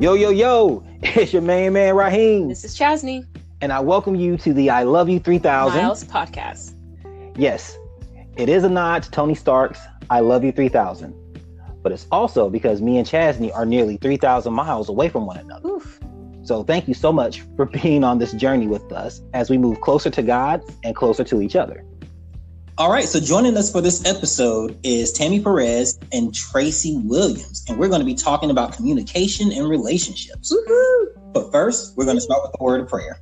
Yo, yo, yo, it's your main man, Raheem. This is Chasney. And I welcome you to the I Love You 3000 Miles podcast. Yes, it is a nod to Tony Stark's I Love You 3000. But it's also because me and Chasney are nearly 3,000 miles away from one another. Oof. So thank you so much for being on this journey with us as we move closer to God and closer to each other. All right, so joining us for this episode is Tammy Perez and Tracey Williams, and we're going to be talking about communication and relationships. Woo-hoo! But first, we're going to start with a word of prayer.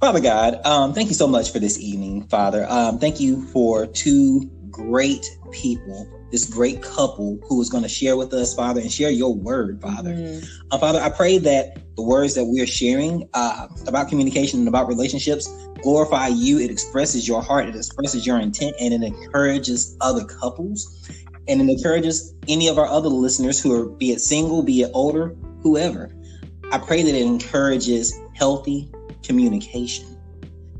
Father God, um, thank you so much for this evening, Father. Um, thank you for two great people, this great couple who is going to share with us, Father, and share your word, Father. Mm-hmm. Uh, Father, I pray that the words that we are sharing uh, about communication and about relationships glorify you. It expresses your heart, it expresses your intent, and it encourages other couples. And it encourages any of our other listeners who are, be it single, be it older, whoever. I pray that it encourages healthy communication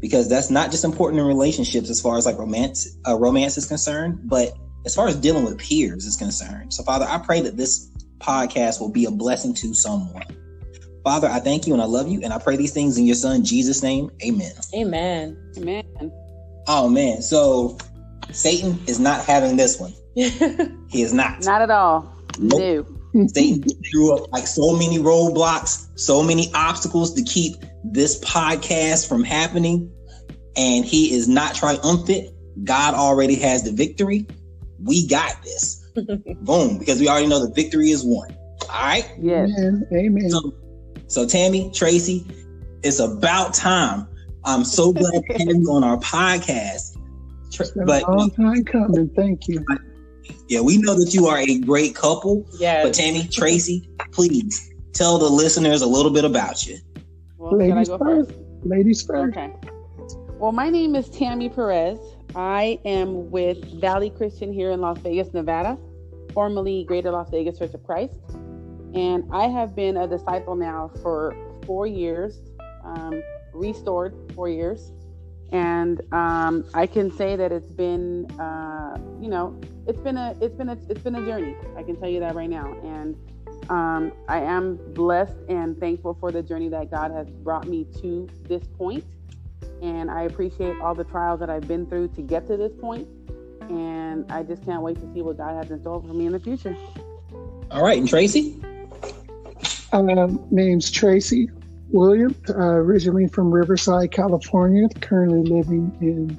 because that's not just important in relationships as far as like romance, uh, romance is concerned, but as far as dealing with peers is concerned. So, Father, I pray that this podcast will be a blessing to someone. Father, I thank you and I love you, and I pray these things in your Son Jesus' name. Amen. Amen. Amen. Oh man, so Satan is not having this one. he is not. Not at all. Nope. No. Satan threw up like so many roadblocks, so many obstacles to keep this podcast from happening, and he is not triumphant. God already has the victory. We got this. Boom, because we already know the victory is won. All right. Yes. Amen. Amen. So, so Tammy, Tracey, it's about time. I'm so glad to have you on our podcast. It's been but, a long time coming. Thank you. Yeah, we know that you are a great couple. Yeah. But Tammy, Tracey, please tell the listeners a little bit about you. Well, Ladies first? first. Ladies first. Okay. Well, my name is Tammy Perez. I am with Valley Christian here in Las Vegas, Nevada, formerly Greater Las Vegas Church of Christ. And I have been a disciple now for four years, um, restored four years. And um, I can say that it's been, uh, you know, it's been a, it's been a, it's been a journey. I can tell you that right now. And um, I am blessed and thankful for the journey that God has brought me to this point. And I appreciate all the trials that I've been through to get to this point. And I just can't wait to see what God has in store for me in the future. All right. And Tracey? Uh, name's Tracey Williams, uh, originally from Riverside, California, currently living in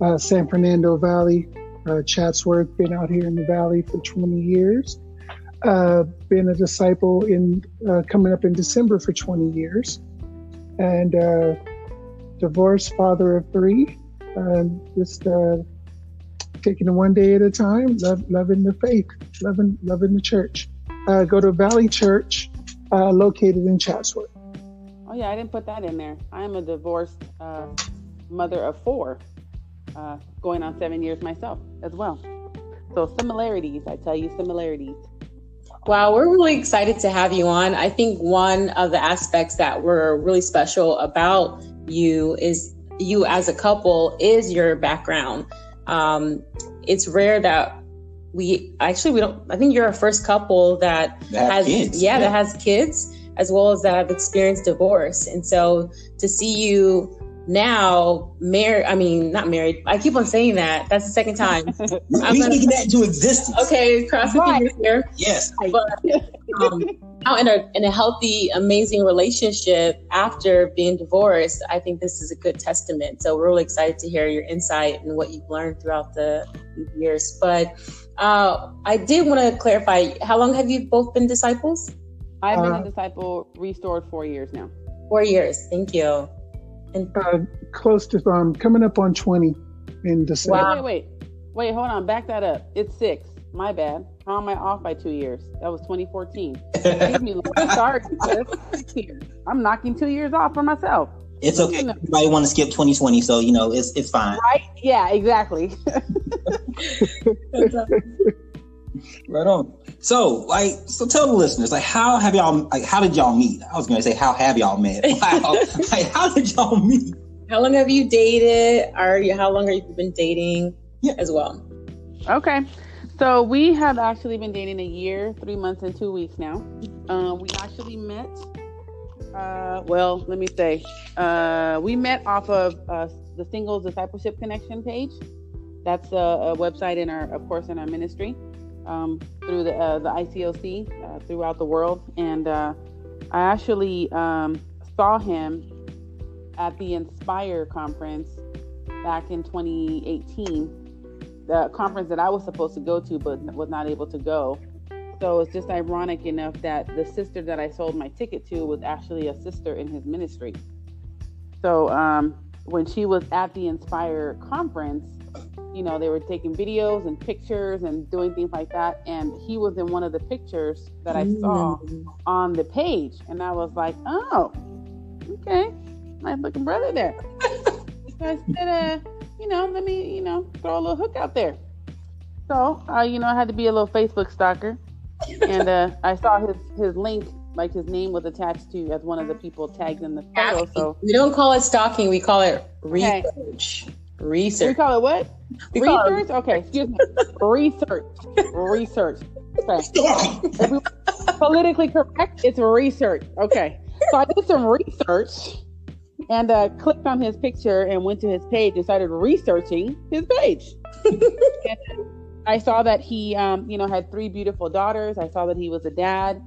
uh, San Fernando Valley, uh, Chatsworth. Been out here in the valley for 20 years. Uh, been a disciple in uh, coming up in December for 20 years, and uh, divorced father of three. just taking it one day at a time, love, loving the faith, loving loving the church. go to Valley Church uh, located in Chatsworth. Oh yeah, I didn't put that in there. I am a divorced uh, mother of four, uh, going on seven years myself as well. So similarities, I tell you, similarities. Wow, we're really excited to have you on. I think one of the aspects that were really special about you is you as a couple is your background. Um, it's rare that we actually we don't i think you're a first couple that, that has kids. Yeah, yeah, that has kids as well as that have experienced divorce and so to see you now married i mean not married i keep on saying that that's the second time i'm speaking that into existence okay crossing right. here yes but um, now in a in a healthy amazing relationship after being divorced i think this is a good testament so we're really excited to hear your insight and what you've learned throughout the years but uh, I did want to clarify. How long have you both been disciples? I've been uh, a disciple restored four years now. Four years. Thank you. And uh, close to um, coming up on twenty in December. Wow. Wait, wait, wait. Hold on. Back that up. It's six. My bad. How am I off by two years? That was 2014. me. Sorry, I'm knocking two years off for myself. It's okay. Everybody want to skip 2020, so you know it's it's fine. Right? Yeah, exactly. right on. So, like, so tell the listeners, like, how have y'all, like, how did y'all meet? I was gonna say, how have y'all met? Wow. like, how did y'all meet? How long have you dated? Are you? How long have you been dating? Yeah. as well. Okay. So we have actually been dating a year, three months, and two weeks now. Uh, we actually met. Uh, well, let me say, uh, we met off of uh, the Singles Discipleship Connection page. That's a, a, website in our, of course, in our ministry um, through the uh, the ICOC uh, throughout the world. And I actually um, saw him at the Inspire conference back in 2018 the conference that I was supposed to go to, but was not able to go. So it's just ironic enough that the sister that I sold my ticket to was actually a sister in his ministry. So um, when she was at the Inspire conference, you know, they were taking videos and pictures and doing things like that. And he was in one of the pictures that I saw mm. on the page. And I was like, oh, okay, nice looking brother there. so I said, uh, you know, let me, you know, throw a little hook out there. So, uh, you know, I had to be a little Facebook stalker, and uh, I saw his his link, like his name was attached to as one of the people tagged in the photo. So we don't call it stalking; we call it research. Okay. Research. We call it what? We research. It- okay, excuse me. research. Research. Okay. politically correct, it's research. Okay. So I did some research and uh, clicked on his picture and went to his page and started researching his page. I saw that he, um, you know, had three beautiful daughters. I saw that he was a dad,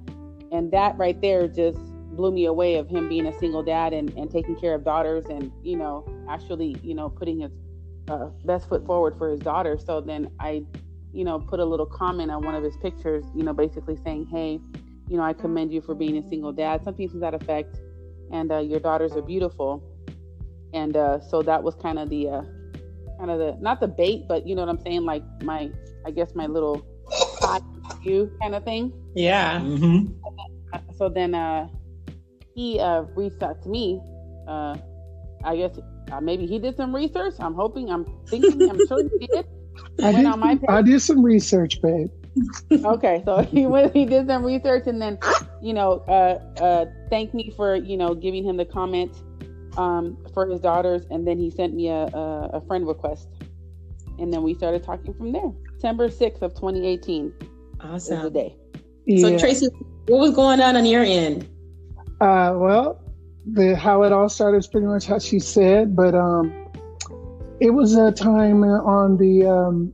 and that right there just blew me away of him being a single dad and, and taking care of daughters and you know actually you know putting his uh, best foot forward for his daughter. So then I, you know, put a little comment on one of his pictures, you know, basically saying, hey, you know, I commend you for being a single dad, something to that effect and uh, your daughters are beautiful. And uh, so that was kind of the, uh, kind of the, not the bait, but you know what I'm saying? Like my, I guess my little you kind of thing. Yeah. Mm-hmm. So then uh, he uh, reached out to me. Uh, I guess uh, maybe he did some research. I'm hoping, I'm thinking, I'm sure he did. I did, I did some research, babe okay, so he went, he did some research and then, you know, uh, uh, thanked me for you know giving him the comment um, for his daughters, and then he sent me a, a, a friend request, and then we started talking from there. September sixth of 2018. Awesome. the day. Yeah. So Tracey, what was going on on your end? Uh, well, the how it all started is pretty much how she said, but um, it was a time on the um,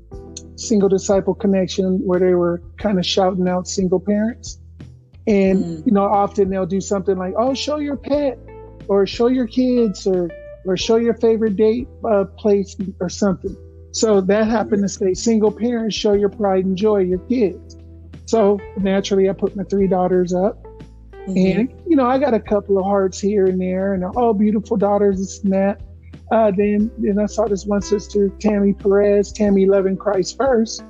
single disciple connection where they were kind of shouting out single parents. And, mm. you know, often they'll do something like, oh, show your pet or show your kids or, or show your favorite date uh, place or something. So that happened to say single parents, show your pride and joy, your kids. So naturally, I put my three daughters up. Mm-hmm. And, you know, I got a couple of hearts here and there and, oh, beautiful daughters, this and that. Uh, then, then I saw this one sister, Tammy Perez, Tammy loving Christ first.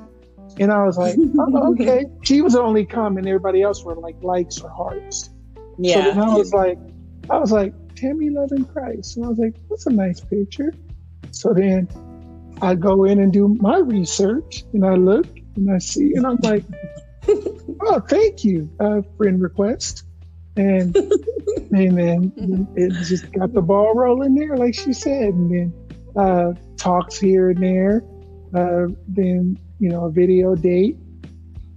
And I was like, oh, okay. She was the only comment. Everybody else were like likes or hearts. Yeah. So then I was like, I was like, Tammy loving Christ. And I was like, that's a nice picture. So then I go in and do my research and I look and I see, and I'm like, oh, thank you, uh, friend request and and then it just got the ball rolling there, like she said, and then uh, talks here and there. Uh, then you know, a video date,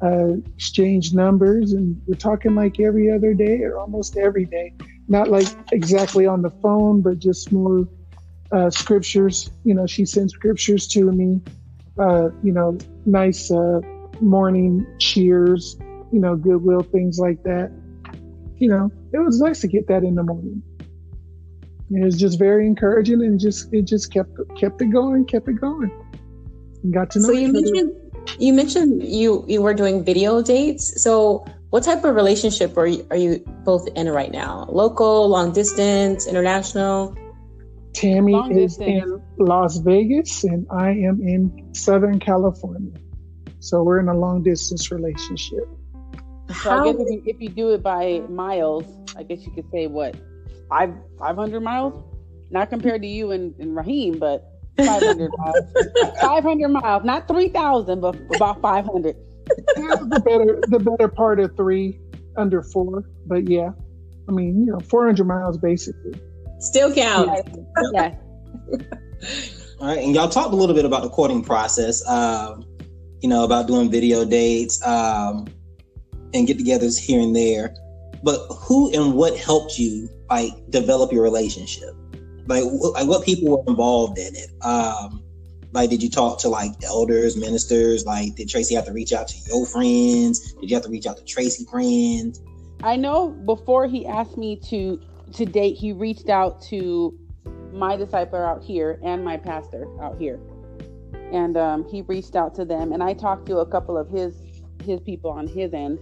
uh, exchange numbers, and we're talking like every other day or almost every day. Not like exactly on the phone, but just more uh, scriptures. You know, she sends scriptures to me. Uh, you know, nice uh, morning cheers. You know, goodwill things like that you know, it was nice to get that in the morning. It was just very encouraging and just it just kept kept it going, kept it going. And got to know. So you mentioned you mentioned you you were doing video dates. So what type of relationship are you, are you both in right now? Local, long distance, international? Tammy long is distance. in Las Vegas and I am in Southern California. So we're in a long distance relationship. So How I guess if you, if you do it by miles, I guess you could say what five five hundred miles, not compared to you and, and Raheem, but five hundred miles. Five hundred miles, not three thousand, but about five hundred. the better the better part of three, under four. But yeah, I mean you know four hundred miles basically. Still counts. Yeah. All right, and y'all talked a little bit about the courting process. Uh, you know, about doing video dates um, and get-togethers here and there. But who and what helped you like develop your relationship? Like, wh- like what people were involved in it? Um, like, did you talk to like elders, ministers? Like, did Tracey have to reach out to your friends? Did you have to reach out to Tracey friends? I know before he asked me to to date, he reached out to my discipler out here and my pastor out here, and um, he reached out to them, and I talked to a couple of his his people on his end,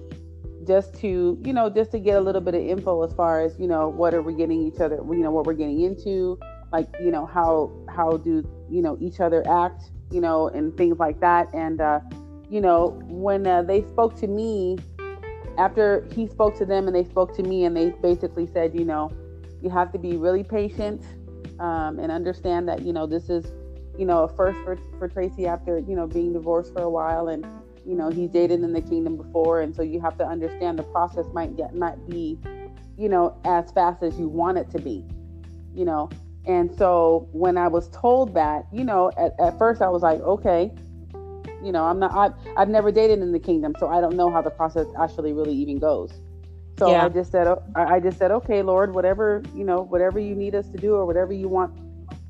just to you know just to get a little bit of info as far as you know what are we getting each other, you know what we're getting into, like you know how how do you know each other act, you know, and things like that, and uh, you know when uh, they spoke to me after he spoke to them and they spoke to me and they basically said you know you have to be really patient um, and understand that you know this is you know a first for, for tracey after you know being divorced for a while and you know he's dated in the kingdom before and so you have to understand the process might get not be you know as fast as you want it to be you know? And so when i was told that you know at, at first i was like okay you know i'm not I've, I've never dated in the kingdom so i don't know how the process actually really even goes. So Yeah. i just said i I just said okay lord whatever you know whatever you need us to do or whatever you want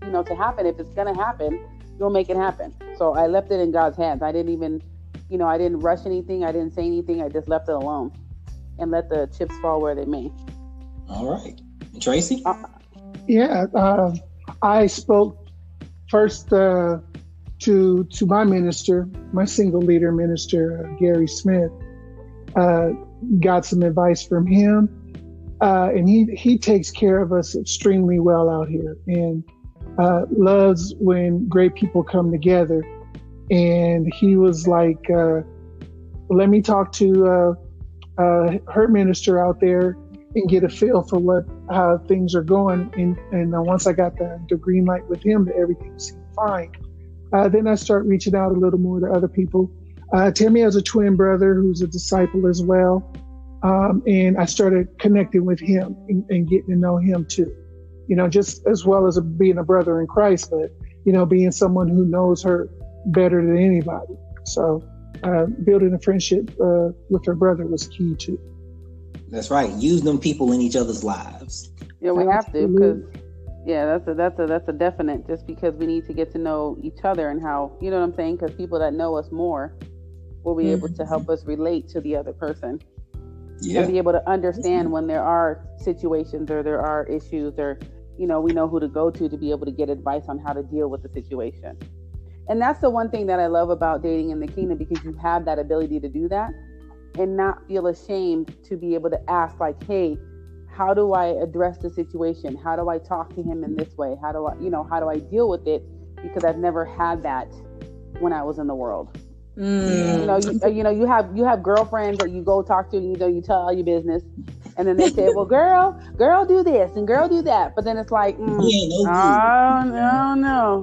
you know to happen if it's going to happen you'll make it happen. So i left it in god's hands. I didn't even you know i didn't rush anything i didn't say anything i just left it alone and let the chips fall where they may All right, and Tracey. Yeah, uh, I spoke first uh, to to my minister, my single leader minister, uh, Gary Smith. Uh, got some advice from him, uh, and he he takes care of us extremely well out here, and uh, loves when great people come together. And he was like, uh, "Let me talk to uh, uh, her minister out there and get a feel for what how things are going. And and uh, once I got the, the green light with him, everything seemed fine. Uh, then I start reaching out a little more to other people. Uh, Timmy has a twin brother who's a disciple as well, um, and I started connecting with him and, and getting to know him too. You know, just as well as being a brother in Christ, but you know, being someone who knows her better than anybody. So uh, building a friendship uh, with her brother was key too. That's right. Use them people in each other's lives. Yeah, we have to because yeah, that's a that's a that's a definite. Just because we need to get to know each other and how you know what I'm saying. Because people that know us more will be able to help us relate to the other person and be able to understand when there are situations or there are issues or you know we know who to go to to be able to get advice on how to deal with the situation. And that's the one thing that I love about dating in the kingdom because you have that ability to do that and not feel ashamed to be able to ask like hey how do i address the situation? How do i talk to him in this way? How do i you know how do i deal with it? Because i've never had that when i was in the world. Mm. you know you, uh, you know you have you have girlfriends that you go talk to and you know you tell all your business. And then they say well girl girl do this and girl do that. But then it's like mm, Yeah, no. Oh no,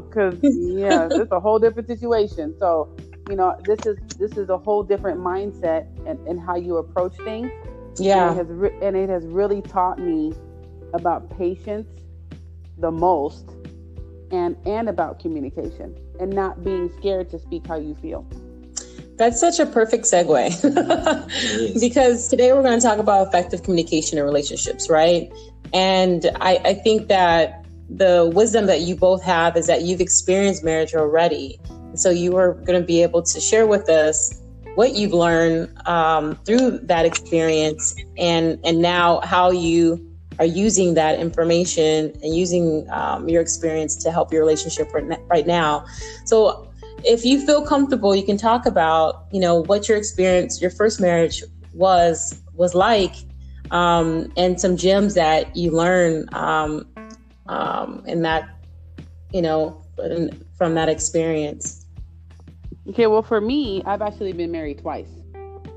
no, because yeah, it's a whole different situation. So, you know, this is this is a whole different mindset and, and how you approach things. And Yeah. it has re- and it has really taught me about patience the most, and and about communication and not being scared to speak how you feel. That's such a perfect segue. Because today we're going to talk about effective communication in relationships, right? And I, I think that the wisdom that you both have is that you've experienced marriage already. So you are going to be able to share with us what you've learned um, through that experience and, and now how you are using that information and using um, your experience to help your relationship right now. So if you feel comfortable, you can talk about, you know, what your experience, your first marriage was was like, um, and some gems that you learn um, um, in that, you know, from that experience. Okay, well, for me, I've actually been married twice.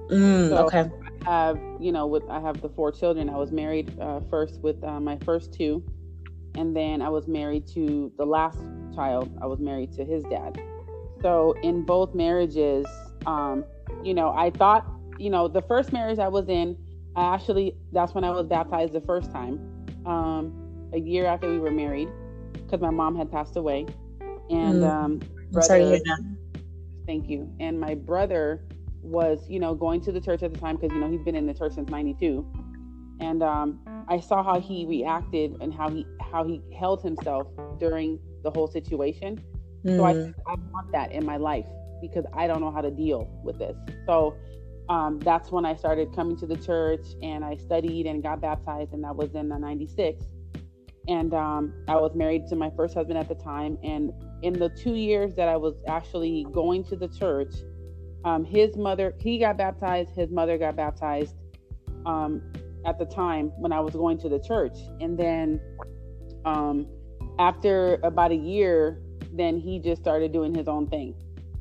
Mm, So- okay. I have you know with I have the four children. I was married uh, first with uh, my first two, and then I was married to the last child. I was married to his dad. So in both marriages, um, you know, I thought you know the first marriage I was in, I actually that's when I was baptized the first time, um, a year after we were married, because my mom had passed away, and Mm. um, I'm sorry brother- Thank you. And my brother was, you know, going to the church at the time because you know he's been in the church since '92, and um, I saw how he reacted and how he how he held himself during the whole situation. Mm. So I, mm. I want that in my life because I don't know how to deal with this. So um, that's when I started coming to the church and I studied and got baptized, and that was in the '96. And um, I was married to my first husband at the time. And in the two years that I was actually going to the church, um, his mother, he got baptized, his mother got baptized um, at the time when I was going to the church. And then um, after about a year, then he just started doing his own thing.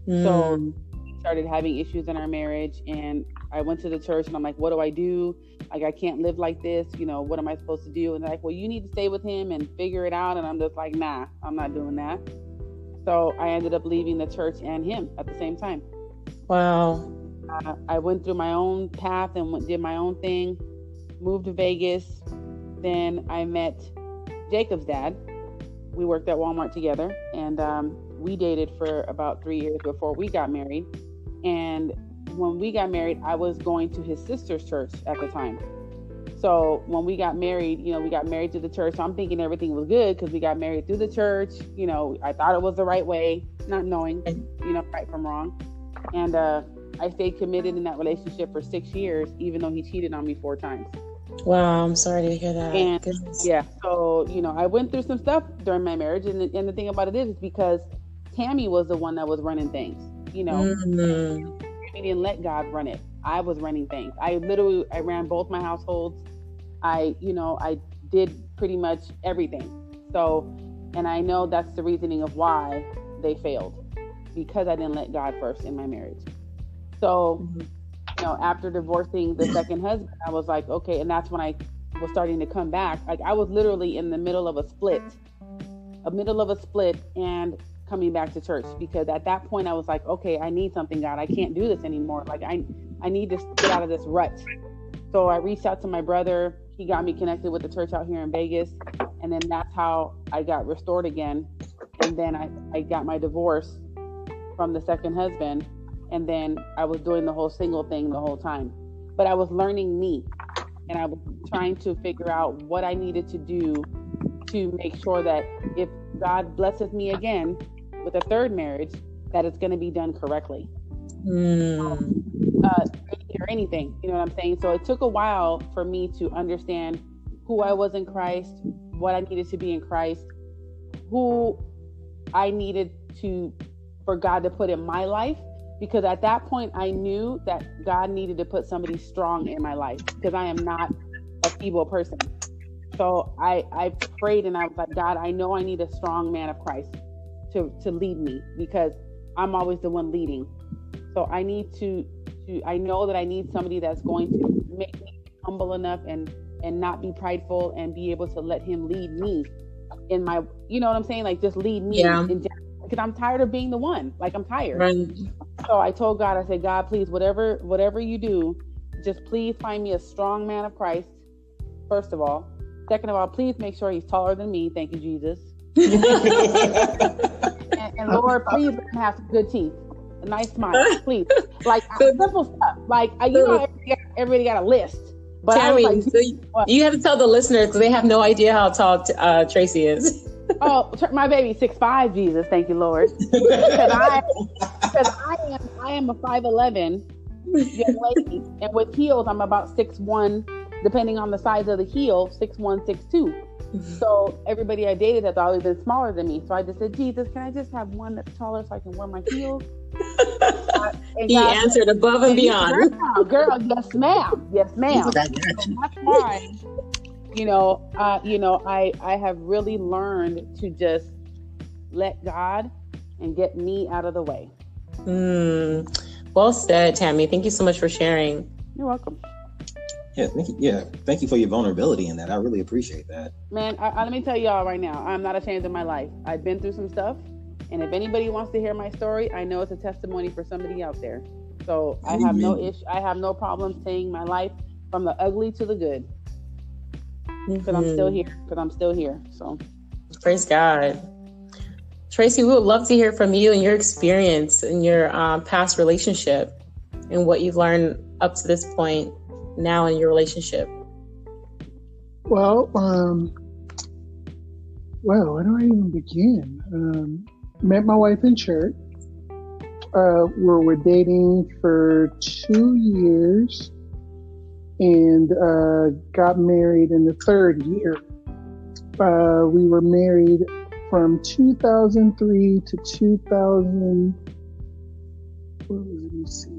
Mm. So started having issues in our marriage. And I went to the church and I'm like, what do I do? Like, I can't live like this. You know, what am I supposed to do? And they're like, well, you need to stay with him and figure it out. And I'm just like, nah, I'm not doing that. So I ended up leaving the church and him at the same time. Wow. Uh, I went through my own path and went, did my own thing, moved to Vegas. Then I met Jacob's dad. We worked at Walmart together and um, we dated for about three years before we got married. And when we got married, I was going to his sister's church at the time. So when we got married, you know, we got married to the church. So I'm thinking everything was good because we got married through the church. You know, I thought it was the right way, not knowing, you know, right from wrong. And uh, I stayed committed in that relationship for six years, even though he cheated on me four times. Wow, I'm sorry to hear that. And Goodness. yeah, so you know, I went through some stuff during my marriage, and the, and the thing about it is, is because Tammy was the one that was running things. You know, mm-hmm. Tammy didn't let God run it. I was running things. I literally I ran both my households. I, you know, I did pretty much everything. So, and I know that's the reasoning of why they failed because I didn't let God first in my marriage. So, mm-hmm. you know, after divorcing the second husband, I was like, okay, and that's when I was starting to come back. Like I was literally in the middle of a split, a middle of a split, and coming back to church because at that point I was like, okay, I need something, God. I can't do this anymore. Like I, I need to get out of this rut. So I reached out to my brother. He got me connected with the church out here in Vegas, and then that's how I got restored again. And then I, I got my divorce from the second husband. And then I was doing the whole single thing the whole time. But I was learning me and I was trying to figure out what I needed to do to make sure that if God blesses me again with a third marriage, that it's going to be done correctly. Mm. Uh, or anything, you know what I'm saying? So it took a while for me to understand who I was in Christ, what I needed to be in Christ, who I needed to for God to put in my life because at that point I knew that God needed to put somebody strong in my life because I am not a feeble person. So I I prayed and I was like, God, I know I need a strong man of Christ to to lead me because I'm always the one leading. So I need to to I know that I need somebody that's going to make me humble enough and and not be prideful and be able to let him lead me in my you know what I'm saying like just lead me yeah. in, because I'm tired of being the one. Like I'm tired. Right. So I told God, I said, God, please, whatever, whatever you do, just please find me a strong man of Christ. First of all, second of all, please make sure he's taller than me. Thank you, Jesus. and, and, Lord, uh, please let him have some good teeth, a nice smile, uh, please. Like simple stuff. Like you know, everybody, everybody got a list. But Tammy, like, so you, you, have to tell the listeners because they have no idea how tall uh, Tracey is oh, my baby six five. Jesus, thank you, Lord. Because I, because I am, I am a five eleven young lady, and with heels, I'm about six one, depending on the size of the heel, six one, six two. So everybody I dated has always been smaller than me. So I just said, Jesus, can I just have one that's taller so I can wear my heels? Uh, he God, answered above and beyond. Girl, girl, yes, ma'am. Yes, ma'am. That's why you know, uh, you know, I I have really learned to just let God and get me out of the way. Mm, well said, Tammy. Thank you so much for sharing. You're welcome. Yeah, thank you. Yeah, thank you for your vulnerability in that. I really appreciate that. Man, I, I, let me tell y'all right now, I'm not ashamed of my life. I've been through some stuff, and if anybody wants to hear my story, I know it's a testimony for somebody out there. So I have no issue. I have no problem saying my life from the ugly to the good because mm-hmm. I'm still mm-hmm. here. Because I'm still here. So praise God. Tracey, we would love to hear from you and your experience in your um, past relationship and what you've learned up to this point now in your relationship. Well, um, well, where do I even begin? Um, met my wife in church. Uh, we were dating for two years and uh, got married in the third year. Uh, we were married from 2003 to 2000. What was, let me see.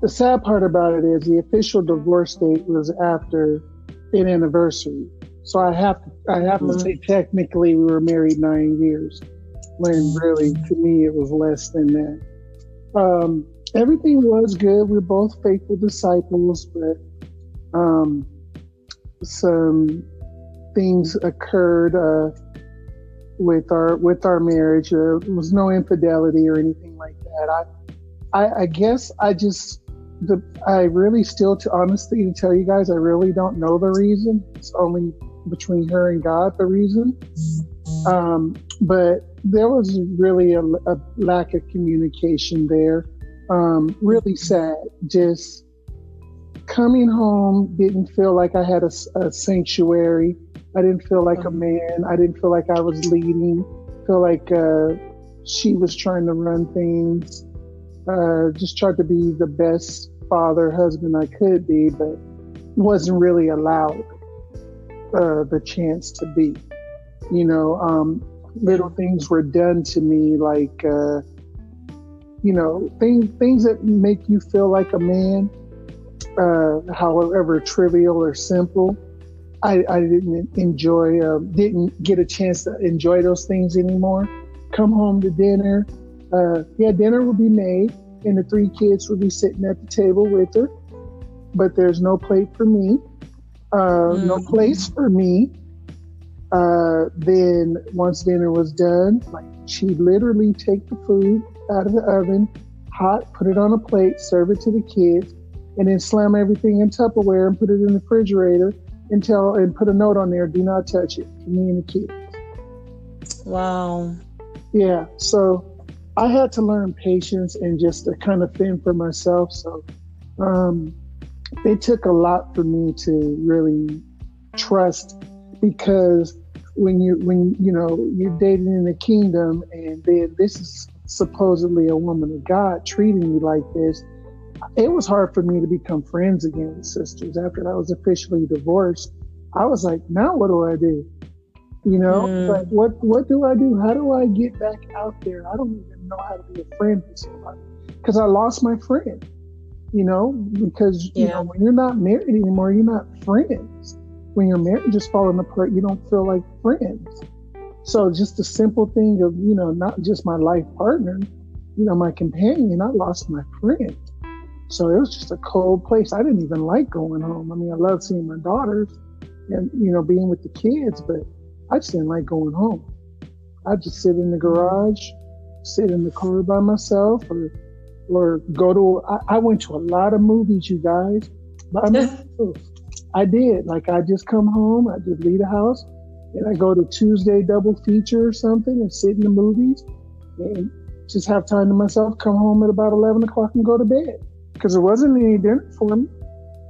The sad part about it is the official divorce date was after an anniversary. So I have to, I have mm-hmm. to say technically we were married nine years, when really to me it was less than that. Um, everything was good. We are both faithful disciples, but um, some things occurred uh, with our with our marriage. There was no infidelity or anything like that. I, I, I guess I just the I really still, to honestly, to tell you guys, I really don't know the reason. It's only between her and God the reason. Um, but there was really a, a, lack of communication there. Um, really sad. Just coming home didn't feel like I had a, a, sanctuary. I didn't feel like a man. I didn't feel like I was leading. Feel like uh, she was trying to run things. Uh, just tried to be the best father, husband I could be, but wasn't really allowed uh, the chance to be. You know, um, little things were done to me, like uh, you know, things things that make you feel like a man, uh, however trivial or simple. I, I didn't enjoy, uh, didn't get a chance to enjoy those things anymore. Come home to dinner, uh, yeah, dinner would be made, and the three kids would be sitting at the table with her, but there's no plate for me, uh, mm. no place for me. Uh, then once dinner was done, like she'd literally take the food out of the oven, hot, put it on a plate, serve it to the kids, and then slam everything in Tupperware and put it in the refrigerator and tell and put a note on there, do not touch it for me and the kids. Wow. Yeah. So I had to learn patience and just to kind of fend for myself. So um, it took a lot for me to really trust because when you when you know you're dating in the kingdom and then this is supposedly a woman of God treating me like this, it was hard for me to become friends again with sisters after I was officially divorced. I was like, now what do I do? You know, mm. like what what do I do? How do I get back out there? I don't even know how to be a friend with somebody because I lost my friend. You know, because yeah. you know when you're not married anymore, you're not friends. When your marriage is falling apart, you don't feel like friends. So just a simple thing of you know not just my life partner, you know my companion. I lost my friend. So it was just a cold place. I didn't even like going home. I mean, I love seeing my daughters and you know being with the kids, but I just didn't like going home. I just sit in the garage, sit in the car by myself, or or go to. I, I went to a lot of movies, you guys, by myself. I did. Like I just come home, I just leave the house, and I go to Tuesday double feature or something and sit in the movies, and just have time to myself. Come home at about eleven o'clock and go to bed because there wasn't any dinner for me.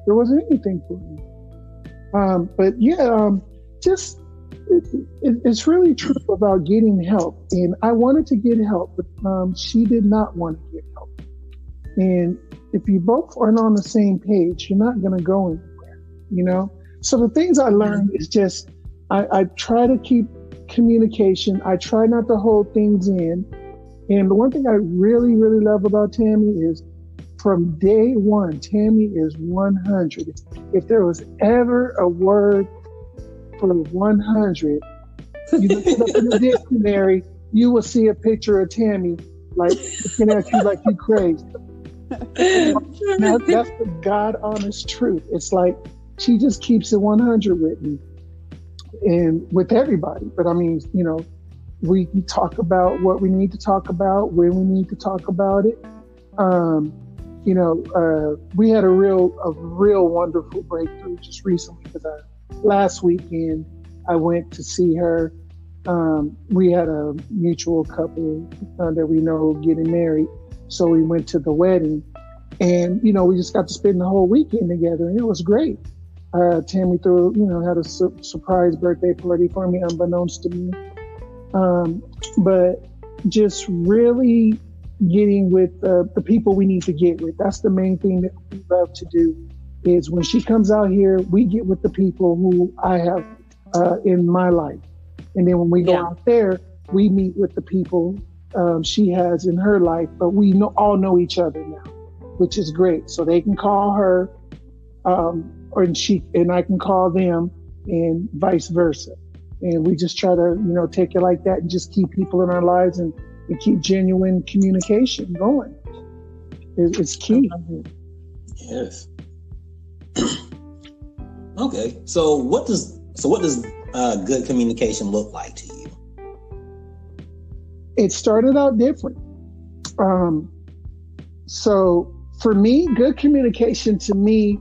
There wasn't anything for me. Um, but yeah, um, just it, it's really true about getting help. And I wanted to get help, but um, she did not want to get help. And if you both aren't on the same page, you're not going to go anywhere, you know? So the things I learned is just I, I try to keep communication. I try not to hold things in. And the one thing I really, really love about Tammy is from day one, Tammy is 100. If there was ever a word for 100, you look it up in the dictionary, you will see a picture of Tammy like looking at you like you crazy. Now, that's the God honest truth. It's like she just keeps it 100 with me and with everybody. But I mean, you know, we talk about what we need to talk about, when we need to talk about it. Um, you know, uh, we had a real, a real wonderful breakthrough just recently because I last weekend, I went to see her. Um, we had a mutual couple uh, that we know getting married, so we went to the wedding, and you know we just got to spend the whole weekend together, and it was great. Uh, Tammy threw, you know, had a su- surprise birthday party for me, unbeknownst to me. Um, but just really getting with uh, the people we need to get with. That's the main thing that we love to do. Is when she comes out here, we get with the people who I have uh, in my life, and then when we go Yeah. out there, we meet with the people um, she has in her life. But we know, all know each other now, which is great. So they can call her, um, or and she and I can call them, and vice versa. And we just try to, you know, take it like that and just keep people in our lives and, and keep genuine communication going. It, it's key. Yes. Okay. So what does so what does uh, good communication look like to you? It started out different. Um, so for me, good communication to me,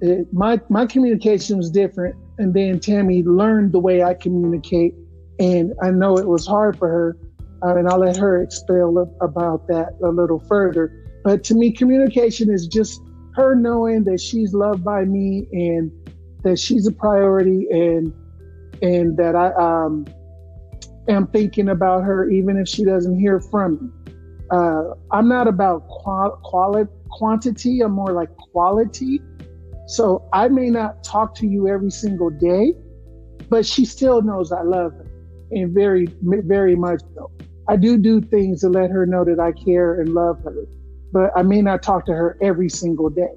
it, my my communication was different, and then Tammy learned the way I communicate, and I know it was hard for her, uh, and I'll let her expel about that a little further. But to me, communication is just her knowing that she's loved by me and that she's a priority, and and that I um am thinking about her even if she doesn't hear from me. Uh, I'm not about qual- quality quantity. I'm more like quality. So I may not talk to you every single day, but she still knows I love her, and very, very much so. I do do things to let her know that I care and love her, but I may not talk to her every single day.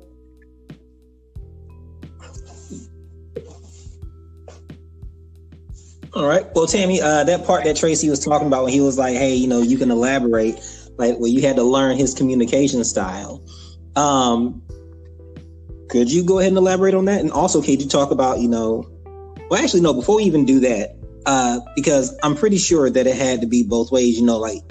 All right. Well, Tammy, uh, that part that Tracey was talking about when he was like, "Hey, you know, you can elaborate," like where you had to learn his communication style. Um, could you go ahead and elaborate on that? And also, could you talk about, you know, well, actually, no. Before we even do that, uh, because I'm pretty sure that it had to be both ways. You know, like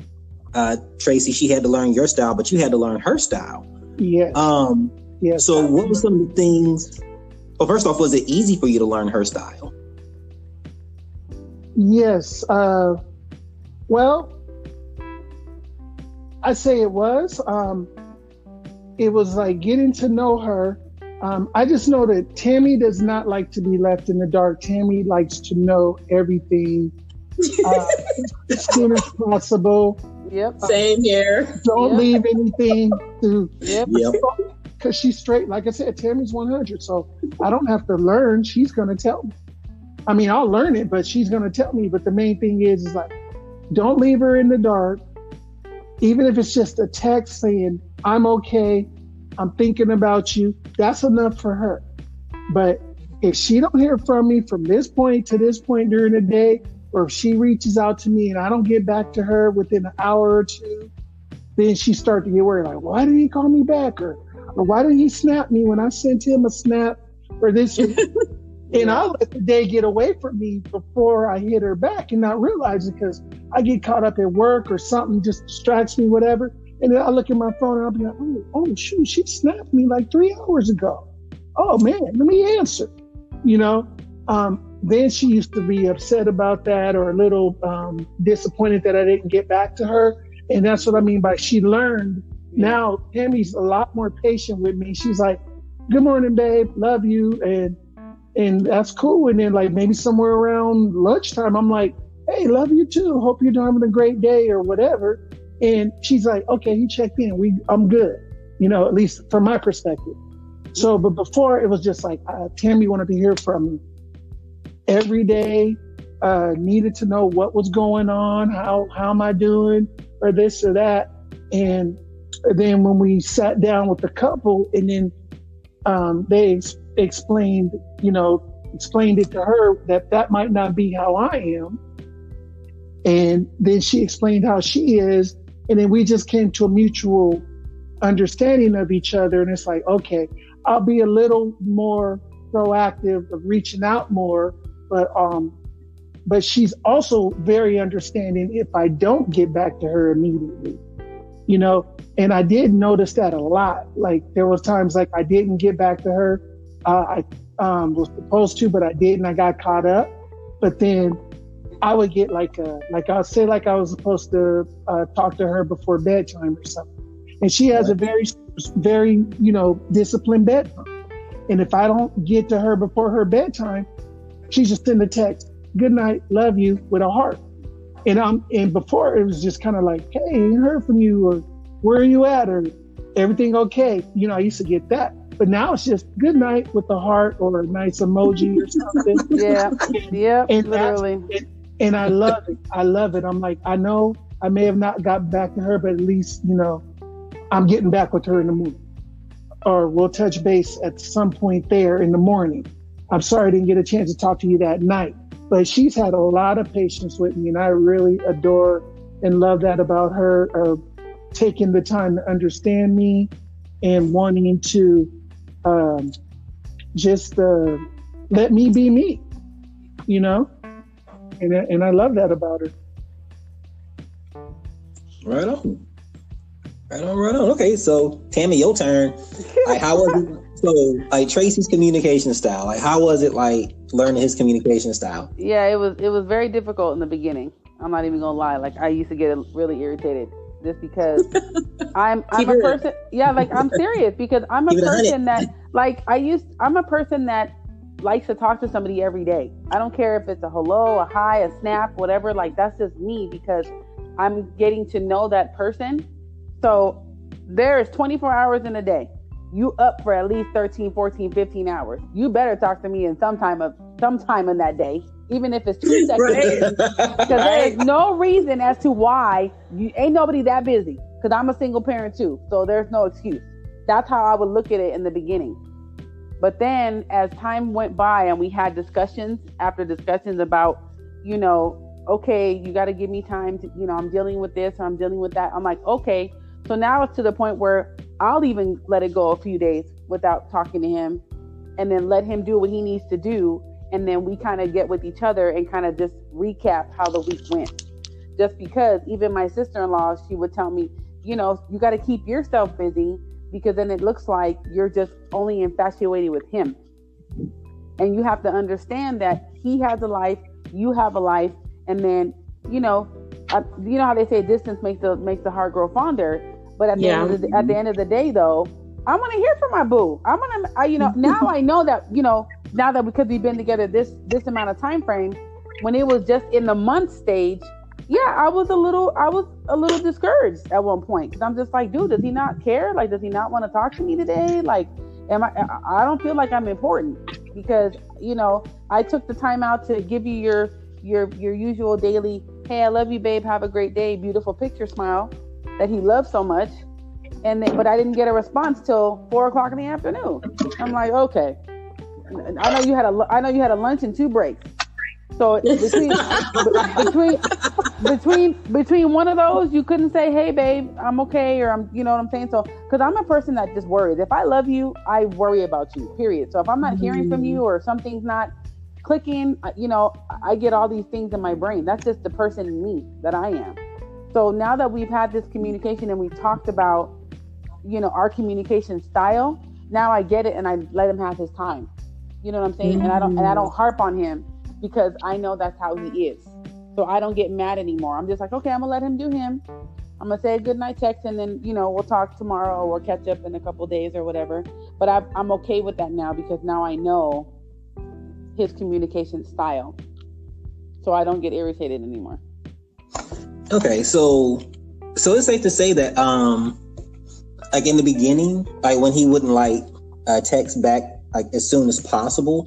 uh, Tracey, she had to learn your style, but you had to learn her style. Yeah. Um, yes. so, what were some of the things? Well, first off, was it easy for you to learn her style? Yes. Uh, well, I say it was. Um, it was like getting to know her. Um, I just know that Tammy does not like to be left in the dark. Tammy likes to know everything uh, as soon as possible. Yep. Same here. Don't Yeah. leave anything to Yep. Yep. because she's straight. Like I said, Tammy's 100, so I don't have to learn. She's gonna tell me. I mean, I'll learn it, but she's gonna tell me. But the main thing is, is like, don't leave her in the dark. Even if it's just a text saying, "I'm okay," I'm thinking about you. That's enough for her. But if she don't hear from me from this point to this point during the day, or if she reaches out to me and I don't get back to her within an hour or two, then she start to get worried. Like, why didn't he call me back? Or, or why didn't he snap me when I sent him a snap? Or this, and I'll let the day get away from me before I hit her back and not realize it because I get caught up at work or something just distracts me, whatever. And then I look at my phone and I'll be like, oh, oh shoot, she snapped me like three hours ago. Oh man, let me answer. You know, um, then she used to be upset about that or a little um, disappointed that I didn't get back to her. And that's what I mean by she learned. Now Tammy's a lot more patient with me. She's like, "Good morning, babe. Love you," and and that's cool. And then like maybe somewhere around lunchtime, I'm like, "Hey, love you too. Hope you're having a great day or whatever." And she's like, "Okay, you checked in. We, I'm good." You know, at least from my perspective. So, but before it was just like uh, Tammy wanted to hear from me every day. Uh, needed to know what was going on, how how am I doing, or this or that. And then when we sat down with the couple, and then um, they explained, you know, explained it to her that that might not be how I am. And then she explained how she is, and then we just came to a mutual understanding of each other. And it's like, okay, I'll be a little more proactive of reaching out more, but um, but she's also very understanding if I don't get back to her immediately, you know. And I did notice that a lot. Like there was times like I didn't get back to her. Uh, I um, was supposed to, but I didn't. I got caught up. but then I would get like a like I'll say like I was supposed to uh, talk to her before bedtime or something, and she has a very very you know disciplined bedtime, and if I don't get to her before her bedtime, she just send a text, "Good night, love you," with a heart, and I'm and before it was just kind of like, "Hey, ain't heard from you," or "Where are you at?" or "Everything okay?" You know, I used to get that. But now it's just good night with a heart or a nice emoji or something. Yeah, yeah, and literally. And, and I love it. I love it. I'm like, I know I may have not got back to her, but at least you know, I'm getting back with her in the morning, or we'll touch base at some point there in the morning. I'm sorry I didn't get a chance to talk to you that night, but she's had a lot of patience with me, and I really adore and love that about her of taking the time to understand me and wanting to um, just uh, let me be me, you know and I, and I love that about her. Right on. Right on, right on. Okay, so Tammy, your turn. Like, how was it? So, like Tracey's communication style. Like, how was it like learning his communication style? Yeah, it was it was very difficult in the beginning. I'm not even gonna lie. Like, I used to get really irritated just because I'm I'm a person. Yeah, like I'm serious because I'm a person that like I used. I'm a person that likes to talk to somebody every day. I don't care if it's a hello, a hi, a snap, whatever. Like that's just me because I'm getting to know that person. So there is 24 hours in a day. You up for at least 13, 14, 15 hours. You better talk to me in some time of some time in that day, even if it's two seconds. Because there is no reason as to why you ain't nobody that busy. Because I'm a single parent too. So there's no excuse. That's how I would look at it in the beginning. But then as time went by and we had discussions after discussions about, you know, okay, you got to give me time to, you know, I'm dealing with this or I'm dealing with that. I'm like, okay. So now it's to the point where I'll even let it go a few days without talking to him and then let him do what he needs to do. And then we kind of get with each other and kind of just recap how the week went. Just because even my sister in law, she would tell me, you know, you got to keep yourself busy because then it looks like you're just only infatuated with him. And you have to understand that he has a life, you have a life, and then you know, uh, you know how they say distance makes the makes the heart grow fonder. But at the yeah. end of the, at the end of the day, though, I'm gonna hear from my boo. I'm gonna, I, you know, now I know that you know now that because we've been together this this amount of time frame, when it was just in the month stage, yeah, I was a little, I was a little discouraged at one point because I'm just like, dude, does he not care? Like, does he not want to talk to me today? Like, am I? I don't feel like I'm important because you know I took the time out to give you your your your usual daily, hey, I love you, babe, have a great day, beautiful picture, smile, that he loves so much, and then, but I didn't get a response till four o'clock in the afternoon. I'm like, okay, I know you had a, I know you had a lunch and two breaks. So between between between between one of those, you couldn't say, "Hey, babe, I'm okay," or "I'm," you know what I'm saying? So, because I'm a person that just worries. If I love you, I worry about you. Period. So if I'm not mm-hmm. hearing from you or something's not clicking, you know, I get all these things in my brain. That's just the person me that I am. So now that we've had this communication and we talked about, you know, our communication style, now I get it and I let him have his time. You know what I'm saying? Mm-hmm. And I don't and I don't harp on him because I know that's how he is. So I don't get mad anymore. I'm just like, okay, I'm gonna let him do him. I'm gonna say a good night text, and then you know we'll talk tomorrow or catch up in a couple days or whatever. But I, I'm okay with that now because now I know his communication style, so I don't get irritated anymore. Okay, so so it's safe to say that um like in the beginning, like when he wouldn't like uh, text back like as soon as possible,